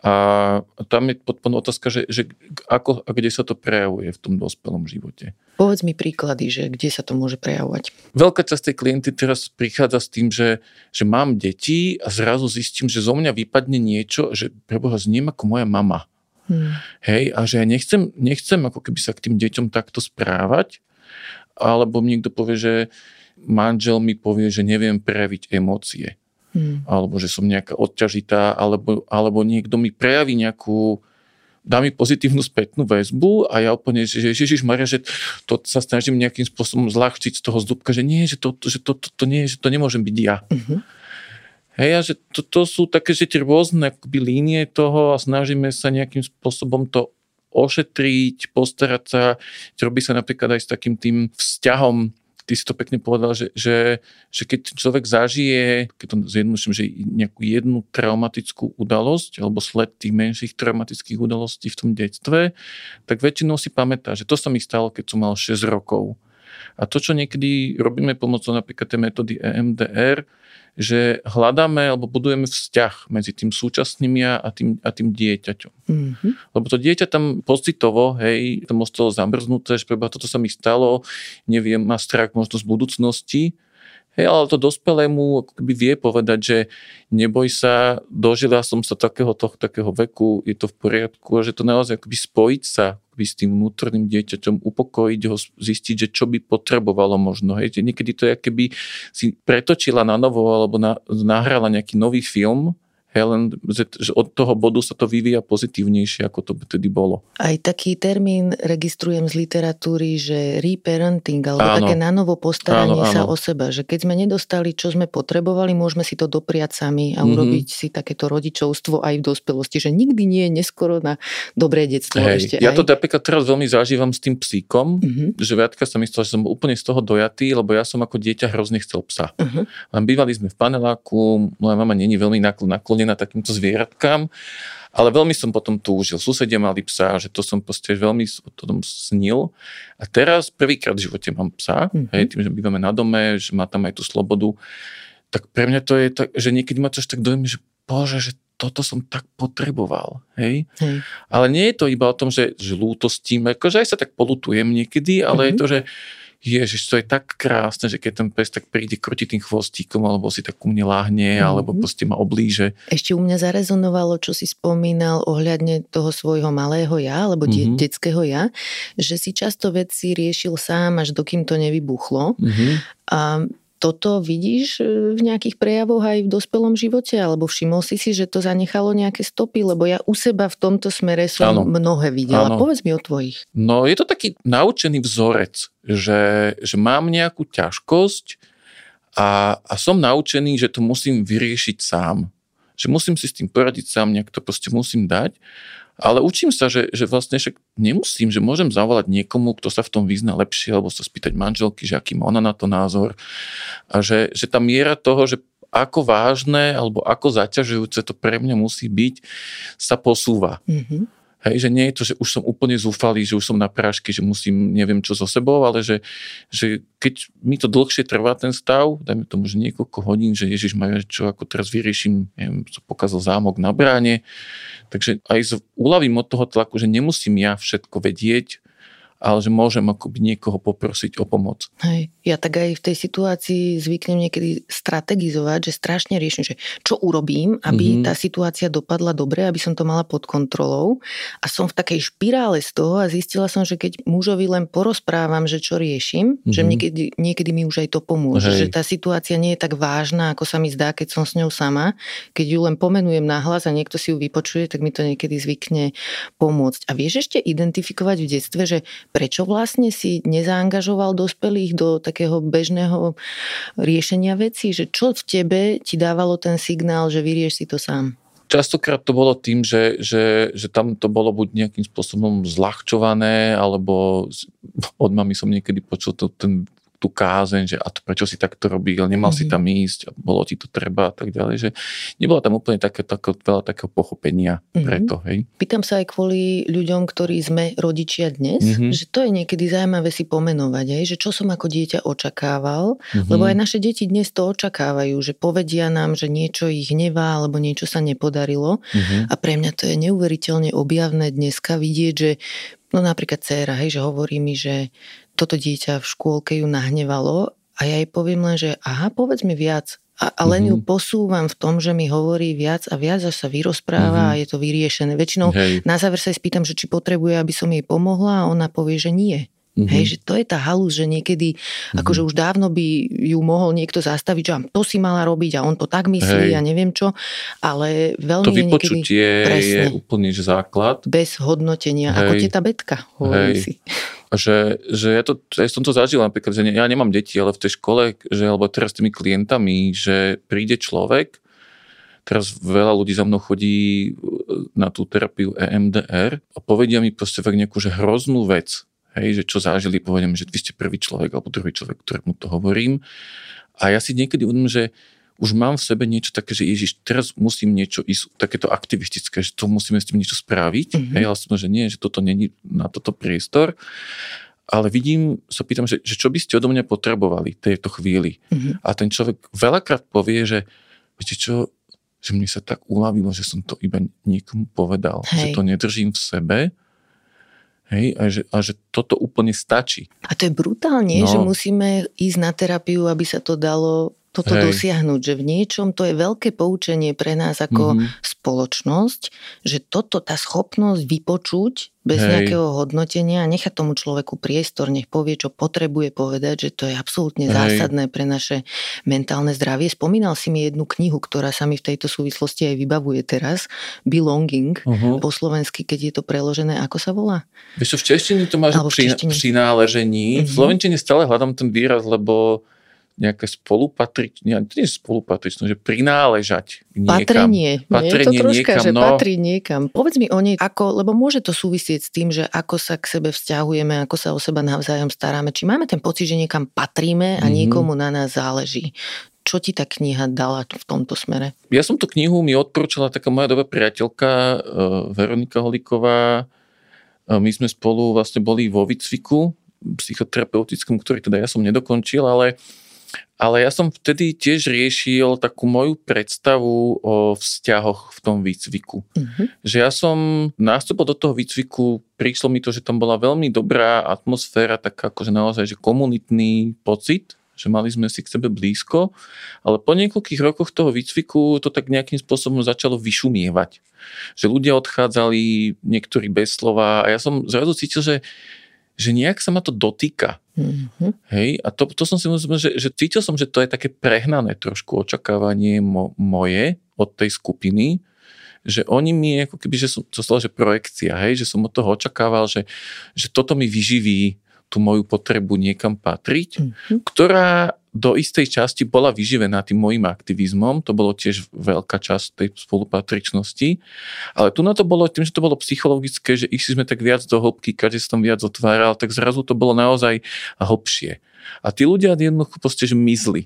Speaker 2: A tam je potom otázka, že, že ako a kde sa to prejavuje v tom dospelom živote.
Speaker 1: Povedz mi príklady, že kde sa to môže prejavovať.
Speaker 2: Veľká časť tej klienty teraz prichádza s tým, že, že mám deti a zrazu zistím, že zo mňa vypadne niečo, že preboha zniem ako moja mama. Hmm. Hej, a že ja nechcem, nechcem ako keby sa k tým deťom takto správať, alebo mi niekto povie, že manžel mi povie, že neviem prejaviť emócie. Hmm. Alebo že som nejaká odťažitá, alebo, alebo niekto mi prejaví nejakú dá mi pozitívnu spätnú väzbu a ja úplne, že Ježiš Maria, že to sa snažím nejakým spôsobom zľahčiť z toho zdúbka, že nie, že to, že to, to, to nie, že to nemôžem byť ja. Uh-huh. Hej, a že to, to sú také, že tie rôzne akoby línie toho a snažíme sa nejakým spôsobom to ošetriť, postarať sa. Robí sa napríklad aj s takým tým vzťahom, ty si to pekne povedal, že, že, že keď človek zažije, keď to zjednoduším, že nejakú jednu traumatickú udalosť alebo sled tých menších traumatických udalostí v tom detstve, tak väčšinou si pamätá, že to sa mi stalo, keď som mal 6 rokov. A to, čo niekedy robíme pomocou napríklad tej metódy EMDR, že hľadáme alebo budujeme vzťah medzi tým súčasným ja a tým, a tým dieťaťom. Mm-hmm. Lebo to dieťa tam pocitovo, hej, tam ostalo zamrznuté, že preba toto sa mi stalo, neviem, má strach možno z budúcnosti, Hej, ale to dospelému keby vie povedať, že neboj sa, dožila som sa takého, toho, takého veku, je to v poriadku a že to naozaj akoby spojiť sa akoby s tým vnútorným dieťaťom, upokojiť ho, zistiť, že čo by potrebovalo možno. Hej, niekedy to je, keby si pretočila na novo alebo na, nahrala nejaký nový film, Hej, len že, od toho bodu sa to vyvíja pozitívnejšie, ako to vtedy bolo.
Speaker 1: Aj taký termín registrujem z literatúry, že reparenting, alebo áno. také nanovo postaranie áno, áno. sa o seba, že keď sme nedostali, čo sme potrebovali, môžeme si to dopriať sami a mm-hmm. urobiť si takéto rodičovstvo aj v dospelosti, že nikdy nie je neskoro na dobré detstvo.
Speaker 2: Hej, ešte ja aj. to napríklad teraz veľmi zažívam s tým psíkom, mm-hmm. že viacka som myslel, že som úplne z toho dojatý, lebo ja som ako dieťa hrozne chcel psa. Mm-hmm. Len bývali sme v paneláku, moja mama není veľmi naklonená naklonená takýmto zvieratkám, ale veľmi som potom túžil. Susedia mali psa, že to som proste veľmi o tom snil. A teraz prvýkrát v živote mám psa, mm-hmm. hej, tým, že bývame na dome, že má tam aj tú slobodu, tak pre mňa to je tak, že niekedy ma to až tak dojme, že bože, že toto som tak potreboval. Hej? Hej. Ale nie je to iba o tom, že, že lútostím, akože aj sa tak polutujem niekedy, ale mm-hmm. je to, že Ježiš, to je tak krásne, že keď ten pes tak príde kroti tým chvostíkom, alebo si tak ku mne láhne, mm-hmm. alebo proste ma oblíže.
Speaker 1: Ešte u mňa zarezonovalo, čo si spomínal ohľadne toho svojho malého ja, alebo mm-hmm. detského ja, že si často veci riešil sám, až dokým to nevybuchlo. Mm-hmm. A toto vidíš e, v nejakých prejavoch aj v dospelom živote? Alebo všimol si si, že to zanechalo nejaké stopy? Lebo ja u seba v tomto smere som ano. mnohé videla. Ano. Povedz mi o tvojich.
Speaker 2: No je to taký naučený vzorec, že, že mám nejakú ťažkosť a, a som naučený, že to musím vyriešiť sám. Že musím si s tým poradiť sám, nejak to proste musím dať. Ale učím sa, že, že vlastne však nemusím, že môžem zavolať niekomu, kto sa v tom vyzná lepšie, alebo sa spýtať manželky, že aký má ona na to názor. A že, že tá miera toho, že ako vážne alebo ako zaťažujúce to pre mňa musí byť, sa posúva. Mm-hmm. Hej, že nie je to, že už som úplne zúfalý, že už som na prášky, že musím neviem čo so sebou, ale že, že keď mi to dlhšie trvá ten stav, dajme tomu, že niekoľko hodín, že Ježiš ma čo ako teraz vyrieším, neviem, co pokazal zámok na bráne, takže aj uľavím od toho tlaku, že nemusím ja všetko vedieť, ale že môžem akoby niekoho poprosiť o pomoc.
Speaker 1: Hej. Ja tak aj v tej situácii zvyknem niekedy strategizovať, že strašne riešim, že čo urobím, aby mm-hmm. tá situácia dopadla dobre, aby som to mala pod kontrolou. A som v takej špirále z toho a zistila som, že keď mužovi len porozprávam, že čo riešim, mm-hmm. že mhm. niekedy, niekedy mi už aj to pomôže. Hej. Že tá situácia nie je tak vážna, ako sa mi zdá, keď som s ňou sama. Keď ju len pomenujem nahlas a niekto si ju vypočuje, tak mi to niekedy zvykne pomôcť. A vieš ešte identifikovať v detstve, že prečo vlastne si nezaangažoval dospelých do takého bežného riešenia vecí? Že čo v tebe ti dávalo ten signál, že vyrieš si to sám?
Speaker 2: Častokrát to bolo tým, že, že, že tam to bolo buď nejakým spôsobom zľahčované, alebo od mami som niekedy počul to, ten tú kázeň, že a to prečo si takto robil, nemal mm-hmm. si mhm. tam ísť, bolo ti to treba a tak ďalej, že nebola tam úplne také, také veľa takého pochopenia mm-hmm. preto, hej.
Speaker 1: Pýtam sa aj kvôli ľuďom, ktorí sme rodičia dnes, mm-hmm. že to je niekedy zaujímavé si pomenovať, hej, že čo som ako dieťa očakával, mm-hmm. lebo aj naše deti dnes to očakávajú, že povedia nám, že niečo ich hnevá alebo niečo sa nepodarilo mm-hmm. a pre mňa to je neuveriteľne objavné dneska vidieť, že No napríklad dcéra, hej, že hovorí mi, že toto dieťa v škôlke ju nahnevalo a ja jej poviem len, že aha, povedz mi viac. A, a len mm-hmm. ju mhm. posúvam v tom, že mi hovorí viac a viac, až sa vyrozpráva mm-hmm. a je to vyriešené. Väčšinou Hej. na záver sa jej spýtam, že či potrebuje, aby som jej pomohla a ona povie, že nie. Mm-hmm. Hej, že to je tá halus, že niekedy, mm-hmm. akože už dávno by ju mohol niekto zastaviť, že to si mala robiť a on to tak myslí Hej. a neviem čo, ale veľmi
Speaker 2: to vypočutie je, presne, je úplný základ.
Speaker 1: Bez hodnotenia, Hej. ako teta Betka, hovorí si.
Speaker 2: Že, že ja, to, ja som to zažil napríklad, že ja nemám deti, ale v tej škole, že, alebo teraz s tými klientami, že príde človek, teraz veľa ľudí za mnou chodí na tú terapiu EMDR a povedia mi proste fakt nejakú že hroznú vec, hej, že čo zažili, povedem, že vy ste prvý človek alebo druhý človek, ktorému to hovorím. A ja si niekedy uvedomím, že už mám v sebe niečo také, že Ježiš, teraz musím niečo ísť takéto aktivistické, že to musíme s tým niečo spraviť. Mm-hmm. Hej, ale som, že nie, že toto není na toto priestor. Ale vidím, sa pýtam, že, že čo by ste odo mňa potrebovali v tejto chvíli. Mm-hmm. A ten človek veľakrát povie, že viete čo, že mne sa tak uľavilo, že som to iba niekomu povedal. Hej. Že to nedržím v sebe Hej, a, že, a že toto úplne stačí.
Speaker 1: A to je brutálne, no. že musíme ísť na terapiu, aby sa to dalo toto Hej. dosiahnuť, že v niečom to je veľké poučenie pre nás ako mm-hmm. spoločnosť, že toto, tá schopnosť vypočuť bez Hej. nejakého hodnotenia a nechať tomu človeku priestor, nech povie, čo potrebuje povedať, že to je absolútne Hej. zásadné pre naše mentálne zdravie. Spomínal si mi jednu knihu, ktorá sa mi v tejto súvislosti aj vybavuje teraz, Belonging, uh-huh. po slovensky, keď je to preložené, ako sa volá?
Speaker 2: Vieš čo, v češtine to máš pri, prináležení. Uh-huh. V mhm. slovenčine stále hľadám ten výraz, lebo nejaké spolupatrič, nie, to nie je spolupatričnosť, že prináležať
Speaker 1: niekam. Patrenie. Patrenie je to troška, niekam, že no. patrí niekam. Povedz mi o nej, ako, lebo môže to súvisieť s tým, že ako sa k sebe vzťahujeme, ako sa o seba navzájom staráme. Či máme ten pocit, že niekam patríme a mm-hmm. niekomu na nás záleží. Čo ti tá kniha dala v tomto smere?
Speaker 2: Ja som tú knihu mi odporúčala taká moja dobrá priateľka uh, Veronika Holiková. Uh, my sme spolu vlastne boli vo výcviku psychoterapeutickom, ktorý teda ja som nedokončil, ale ale ja som vtedy tiež riešil takú moju predstavu o vzťahoch v tom výcviku. Uh-huh. Že ja som nástupil do toho výcviku, prišlo mi to, že tam bola veľmi dobrá atmosféra, tak akože naozaj, že komunitný pocit, že mali sme si k sebe blízko, ale po niekoľkých rokoch toho výcviku to tak nejakým spôsobom začalo vyšumievať. Že ľudia odchádzali, niektorí bez slova a ja som zrazu cítil, že že nejak sa ma to dotýka. Mm-hmm. Hej, a to, to som si myslel, že, že cítil som, že to je také prehnané trošku očakávanie mo, moje od tej skupiny, že oni mi ako keby, že som, to stalo, že projekcia, hej, že som od toho očakával, že, že toto mi vyživí tú moju potrebu niekam patriť, mm-hmm. ktorá do istej časti bola vyživená tým môjim aktivizmom, to bolo tiež veľká časť tej spolupatričnosti, ale tu na to bolo, tým, že to bolo psychologické, že išli sme tak viac do hĺbky, každý tam viac otváral, tak zrazu to bolo naozaj hlbšie. A tí ľudia jednoducho proste, že mizli.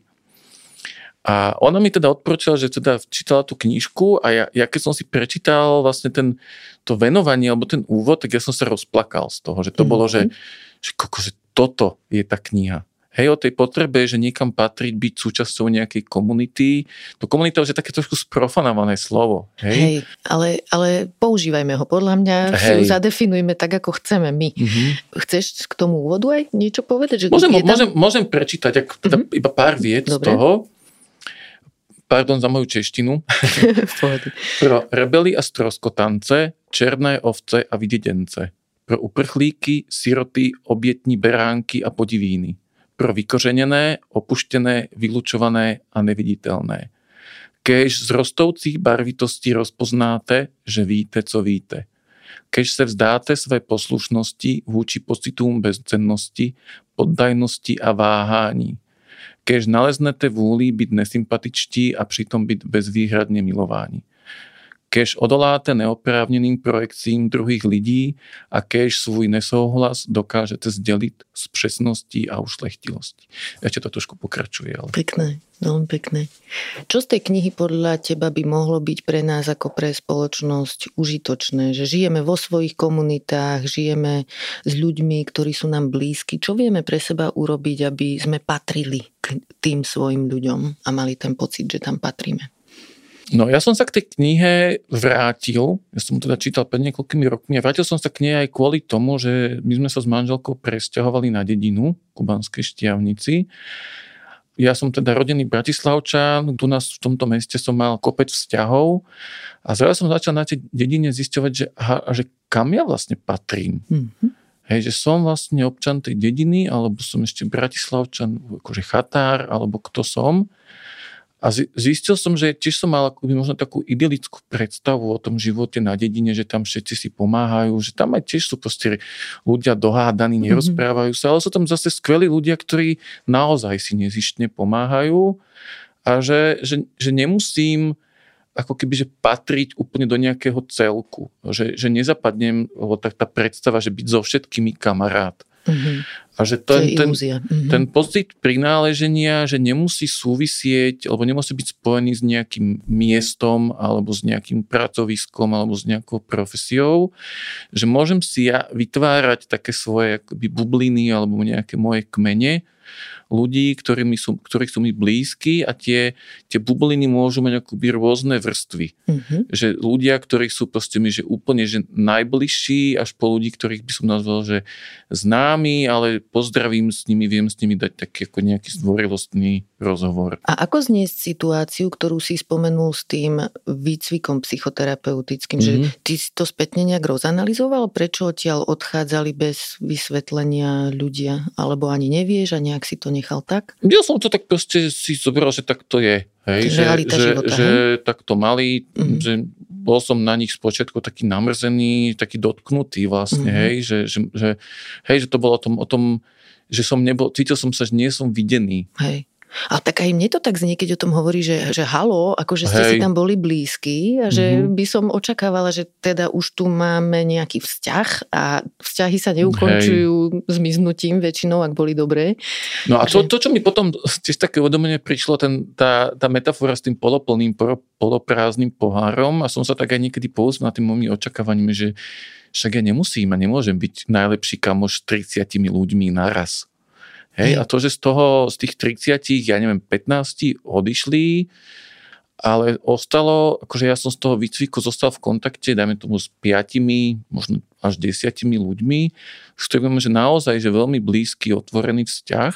Speaker 2: A ona mi teda odporúčala, že teda čítala tú knižku a ja, ja keď som si prečítal vlastne ten, to venovanie alebo ten úvod, tak ja som sa rozplakal z toho, že to mm-hmm. bolo, že, že, koko, že toto je tá kniha hej, o tej potrebe, že niekam patriť, byť súčasťou nejakej komunity. To komunita už je také trošku sprofanované slovo. Hej, hej
Speaker 1: ale, ale používajme ho. Podľa mňa hej. zadefinujme tak, ako chceme my. Mm-hmm. Chceš k tomu úvodu aj niečo povedať? Že
Speaker 2: môžem, tam... môžem, môžem prečítať ak, teda mm-hmm. iba pár viet Dobre. z toho. Pardon za moju češtinu. Pro rebeli a stroskotance, černé ovce a vididence. Pro uprchlíky, siroty, obietní beránky a podivíny pro vykořenené, opuštené, vylučované a neviditelné. Kež z rostoucích barvitostí rozpoznáte, že víte, co víte. Kež se vzdáte své poslušnosti vůči pocitům bezcennosti, poddajnosti a váhání. Kež naleznete vůli být nesympatičtí a přitom být bezvýhradně milováni kež odoláte neoprávneným projekcím druhých lidí a kež svůj nesouhlas dokážete sdělit s přesností a ušlechtilostí. Ešte to trošku pokračuje. Ale...
Speaker 1: Pekné, veľmi pekné. Čo z tej knihy podľa teba by mohlo byť pre nás ako pre spoločnosť užitočné? Že žijeme vo svojich komunitách, žijeme s ľuďmi, ktorí sú nám blízki. Čo vieme pre seba urobiť, aby sme patrili k tým svojim ľuďom a mali ten pocit, že tam patríme?
Speaker 2: No ja som sa k tej knihe vrátil, ja som teda čítal pred niekoľkými rokmi a vrátil som sa k nej aj kvôli tomu, že my sme sa s manželkou presťahovali na dedinu Kubanskej štiavnici. Ja som teda rodený Bratislavčan, tu nás v tomto meste som mal kopec vzťahov a zrazu som začal na tej dedine zisťovať, že, aha, že kam ja vlastne patrím. Mm-hmm. Hej, že som vlastne občan tej dediny, alebo som ešte Bratislavčan, akože chatár, alebo kto som. A zistil som, že tiež som mal akoby možno takú idylickú predstavu o tom živote na dedine, že tam všetci si pomáhajú, že tam aj tiež sú proste ľudia dohádaní, mhm. nerozprávajú sa, ale sú tam zase skvelí ľudia, ktorí naozaj si nezištne pomáhajú a že, že, že nemusím ako keby, že patriť úplne do nejakého celku. Že, že nezapadnem, lebo tak tá predstava, že byť so všetkými kamarát. Mm-hmm. A že ten, ten, mm-hmm. ten pocit prináleženia, že nemusí súvisieť, alebo nemusí byť spojený s nejakým miestom, alebo s nejakým pracoviskom, alebo s nejakou profesiou, že môžem si ja vytvárať také svoje akoby bubliny, alebo nejaké moje kmene, ľudí, ktorí, sú, ktorí sú mi blízki a tie, tie bubliny môžu mať akoby rôzne vrstvy. Mm-hmm. Že ľudia, ktorí sú proste mi, že úplne že najbližší, až po ľudí, ktorých by som nazval, že známi, ale pozdravím s nimi, viem s nimi dať taký ako nejaký zdvorilostný rozhovor.
Speaker 1: A ako zniesť situáciu, ktorú si spomenul s tým výcvikom psychoterapeutickým, mm-hmm. že mhm. ty si to spätne nejak rozanalizoval, prečo odtiaľ odchádzali bez vysvetlenia ľudia, alebo ani nevieš a nejak si to nechal tak?
Speaker 2: Ja som to tak proste si zobral, že tak to je. Hej, že, že, života, že, hej? tak to mali, mm-hmm. že bol som na nich spočiatku taký namrzený, taký dotknutý vlastne, mm-hmm. hej, že, že, že, hej, že to bolo o tom, o tom, že som nebol, cítil som sa, že nie som videný.
Speaker 1: Hej. A tak aj mne to tak znie, keď o tom hovorí, že, že halo, akože ste Hej. si tam boli blízky a že mm-hmm. by som očakávala, že teda už tu máme nejaký vzťah a vzťahy sa neukončujú Hej. zmiznutím väčšinou, ak boli dobré.
Speaker 2: No a to, to čo mi potom tiež také uvedomenie prišlo, ten, tá, tá metafora s tým poloplným, poloprázdnym pohárom a som sa tak aj niekedy pouznal tým mojimi očakávaním, že však ja nemusím a nemôžem byť najlepší kamoš 30 ľuďmi naraz. Hej, a to, že z toho, z tých 30, ja neviem, 15 odišli, ale ostalo, akože ja som z toho výcviku zostal v kontakte, dajme tomu s piatimi, možno až desiatimi ľuďmi, s ktorými že naozaj, že veľmi blízky, otvorený vzťah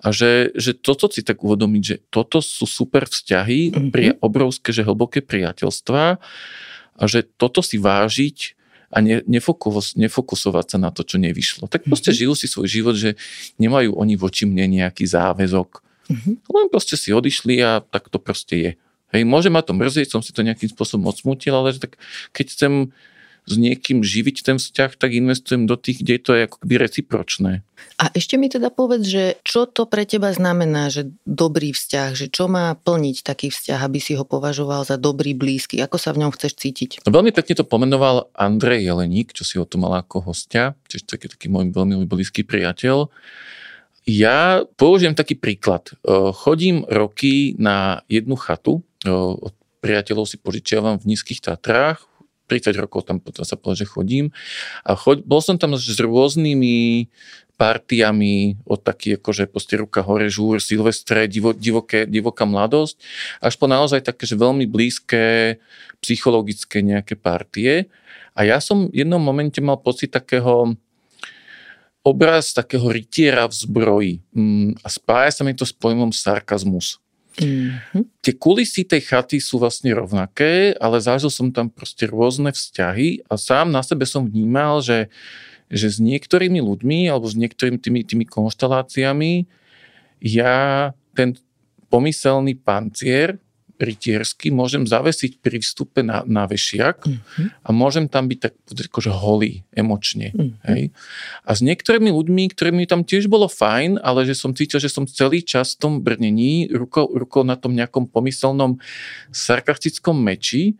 Speaker 2: a že, že toto si tak uvedomiť, že toto sú super vzťahy, mm-hmm. pri, obrovské, že hlboké priateľstva a že toto si vážiť a ne, nefokus, nefokusovať sa na to, čo nevyšlo. Tak proste mm-hmm. žijú si svoj život, že nemajú oni voči mne nejaký záväzok. Mm-hmm. Len proste si odišli a tak to proste je. Hej, môže ma to mrzieť, som si to nejakým spôsobom odsmutil, ale tak keď chcem s niekým živiť ten vzťah, tak investujem do tých, kde to je ako keby recipročné.
Speaker 1: A ešte mi teda povedz, že čo to pre teba znamená, že dobrý vzťah, že čo má plniť taký vzťah, aby si ho považoval za dobrý, blízky, ako sa v ňom chceš cítiť?
Speaker 2: No, veľmi pekne to pomenoval Andrej Jeleník, čo si ho tu mal ako hostia, čiže taký, taký môj veľmi blízky priateľ. Ja použijem taký príklad. Chodím roky na jednu chatu, od priateľov si požičiavam v Nízkych Tatrách, 30 rokov tam potom sa povedal, že chodím. A choď, bol som tam s rôznymi partiami od taký akože proste ruka hore, žúr, silvestre, divo, divoké, divoká mladosť, až po naozaj také, že veľmi blízke psychologické nejaké partie. A ja som v jednom momente mal pocit takého obraz takého rytiera v zbroji. Mm, a spája sa mi to s pojmom sarkazmus. Mm-hmm. Tie kulisy tej chaty sú vlastne rovnaké, ale zažil som tam proste rôzne vzťahy a sám na sebe som vnímal, že, že s niektorými ľuďmi alebo s niektorými tými, tými konštaláciami ja ten pomyselný pancier rytiersky môžem zavesiť pri vstupe na, na vešiak uh-huh. a môžem tam byť tak akože holý emočne. Uh-huh. Hej? A s niektorými ľuďmi, ktorými tam tiež bolo fajn, ale že som cítil, že som celý čas v tom brnení, rukou, rukou na tom nejakom pomyselnom sarkastickom meči,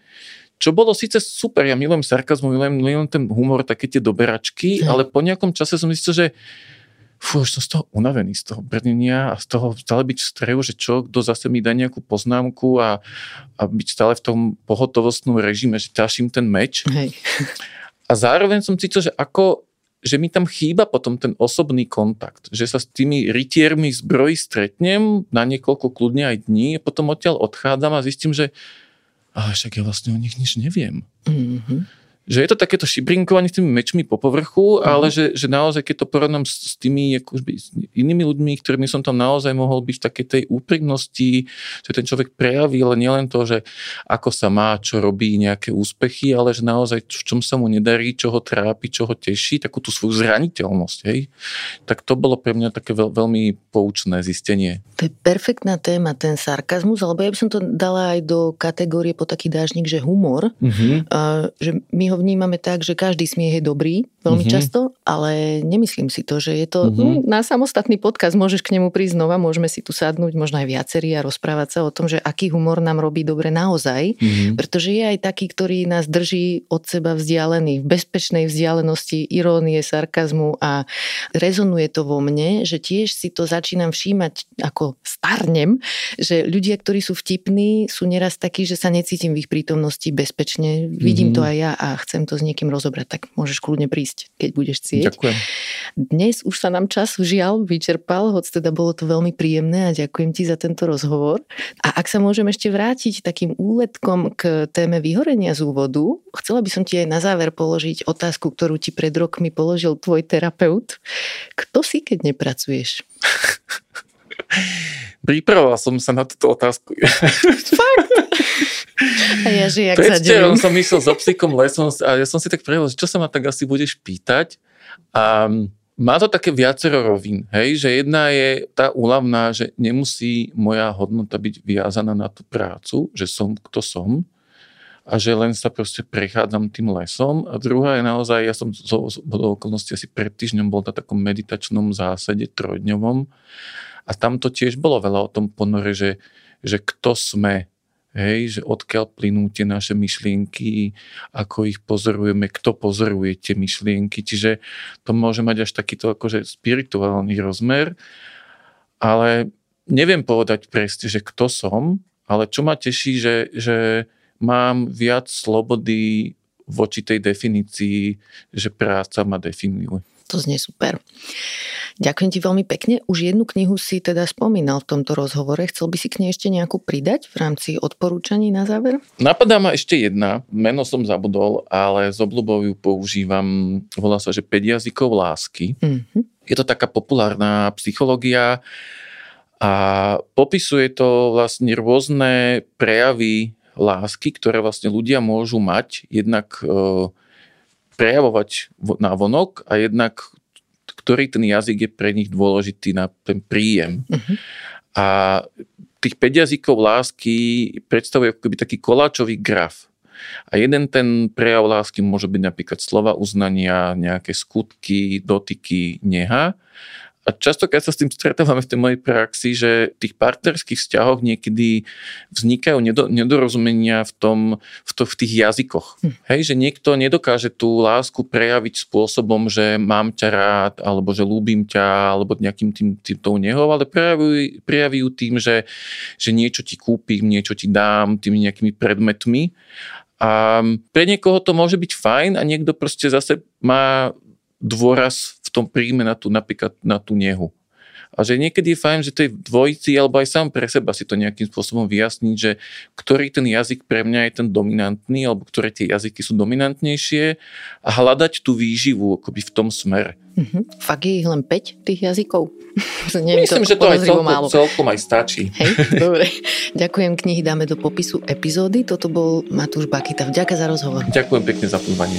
Speaker 2: čo bolo síce super, ja milujem sarkazmu, milujem, milujem ten humor, také tie doberačky, uh-huh. ale po nejakom čase som zistil, že fú, už som z toho unavený, z toho brnenia a z toho stále byť v strehu, že čo, kto zase mi dá nejakú poznámku a, a byť stále v tom pohotovostnom režime, že ťažím ten meč. Hej. A zároveň som cítil, že ako že mi tam chýba potom ten osobný kontakt, že sa s tými rytiermi zbrojí stretnem na niekoľko kľudne aj dní a potom odtiaľ odchádzam a zistím, že ale však ja vlastne o nich nič neviem. Mm-hmm že je to takéto šibrinkovanie s tými mečmi po povrchu, mm. ale že, že naozaj, keď to porovnám s, s tými akoby, s inými ľuďmi, ktorými som tam naozaj mohol byť v takej tej úprimnosti, že ten človek prejaví, ale nielen to, že ako sa má, čo robí, nejaké úspechy, ale že naozaj v čom sa mu nedarí, čo ho trápi, čo ho teší, takú tú svoju zraniteľnosť. Hej? Tak to bolo pre mňa také veľ, veľmi poučné zistenie.
Speaker 1: To je perfektná téma, ten sarkazmus, alebo ja by som to dala aj do kategórie po taký dážnik, že humor, mm-hmm. uh, že my ho vnímame tak, že každý smiech je dobrý, veľmi mm-hmm. často, ale nemyslím si to, že je to mm-hmm. na samostatný podcast, môžeš k nemu prísť znova, môžeme si tu sadnúť, možno aj viacerí a rozprávať sa o tom, že aký humor nám robí dobre naozaj, mm-hmm. pretože je aj taký, ktorý nás drží od seba vzdialený, v bezpečnej vzdialenosti irónie, sarkazmu a rezonuje to vo mne, že tiež si to začínam všímať ako starnem, že ľudia, ktorí sú vtipní, sú neraz takí, že sa necítim v ich prítomnosti bezpečne. Vidím mm-hmm. to aj ja a chcem to s niekým rozobrať, tak môžeš kľudne prísť, keď budeš chcieť.
Speaker 2: Ďakujem.
Speaker 1: Dnes už sa nám čas žiaľ vyčerpal, hoď teda bolo to veľmi príjemné a ďakujem ti za tento rozhovor. A ak sa môžem ešte vrátiť takým úletkom k téme vyhorenia z úvodu, chcela by som ti aj na záver položiť otázku, ktorú ti pred rokmi položil tvoj terapeut. Kto si, keď nepracuješ?
Speaker 2: Pripravoval som sa na túto otázku.
Speaker 1: Fakt? A ja žijak sa delím.
Speaker 2: som myslel so psíkom lesom a ja som si tak prehľadal, čo sa ma tak asi budeš pýtať. A má to také viacero rovín, hej, že jedna je tá úlavná, že nemusí moja hodnota byť viazaná na tú prácu, že som kto som a že len sa proste prechádzam tým lesom. A druhá je naozaj, ja som zo, z okolnosti asi pred týždňom bol na takom meditačnom zásade trojdňovom a tam to tiež bolo veľa o tom ponore, že, že kto sme, Hej, že odkiaľ plynú tie naše myšlienky, ako ich pozorujeme, kto pozoruje tie myšlienky. Čiže to môže mať až takýto akože spirituálny rozmer, ale neviem povedať presne, že kto som, ale čo ma teší, že, že mám viac slobody voči tej definícii, že práca ma definuje.
Speaker 1: To znie super. Ďakujem ti veľmi pekne. Už jednu knihu si teda spomínal v tomto rozhovore. Chcel by si k nej ešte nejakú pridať v rámci odporúčaní na záver?
Speaker 2: Napadá ma ešte jedna. Meno som zabudol, ale z obľubou ju používam. Volá sa, že 5 jazykov lásky. Mm-hmm. Je to taká populárna psychológia a popisuje to vlastne rôzne prejavy lásky, ktoré vlastne ľudia môžu mať. Jednak e, prejavovať na vonok a jednak ktorý ten jazyk je pre nich dôležitý na ten príjem. Uh-huh. A tých 5 jazykov lásky predstavuje ako taký koláčový graf. A jeden ten prejav lásky môže byť napríklad slova uznania, nejaké skutky, dotyky, neha. A častokrát sa s tým stretávame v tej mojej praxi, že v tých partnerských vzťahoch niekedy vznikajú nedorozumenia v, tom, v, to, v tých jazykoch. Hm. Hej, že niekto nedokáže tú lásku prejaviť spôsobom, že mám ťa rád, alebo že ľúbim ťa, alebo nejakým tým, tým tou nehou, ale prejavujú, prejavujú tým, že, že niečo ti kúpim, niečo ti dám, tými nejakými predmetmi. A pre niekoho to môže byť fajn a niekto proste zase má dôraz v tom príjme na tú, napríklad na tú nehu. A že niekedy je fajn, že tej dvojici, alebo aj sám pre seba si to nejakým spôsobom vyjasniť, že ktorý ten jazyk pre mňa je ten dominantný, alebo ktoré tie jazyky sú dominantnejšie a hľadať tú výživu akoby v tom smere.
Speaker 1: Mm-hmm. Fakt je ich len 5 tých jazykov?
Speaker 2: Myslím, to že to aj celkom, málo. celkom aj stačí.
Speaker 1: Hej, dobre. Ďakujem, knihy dáme do popisu epizódy. Toto bol Matúš Bakita. Ďakujem za rozhovor.
Speaker 2: Ďakujem pekne za pozvanie.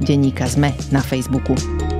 Speaker 1: Denníka Sme na Facebooku.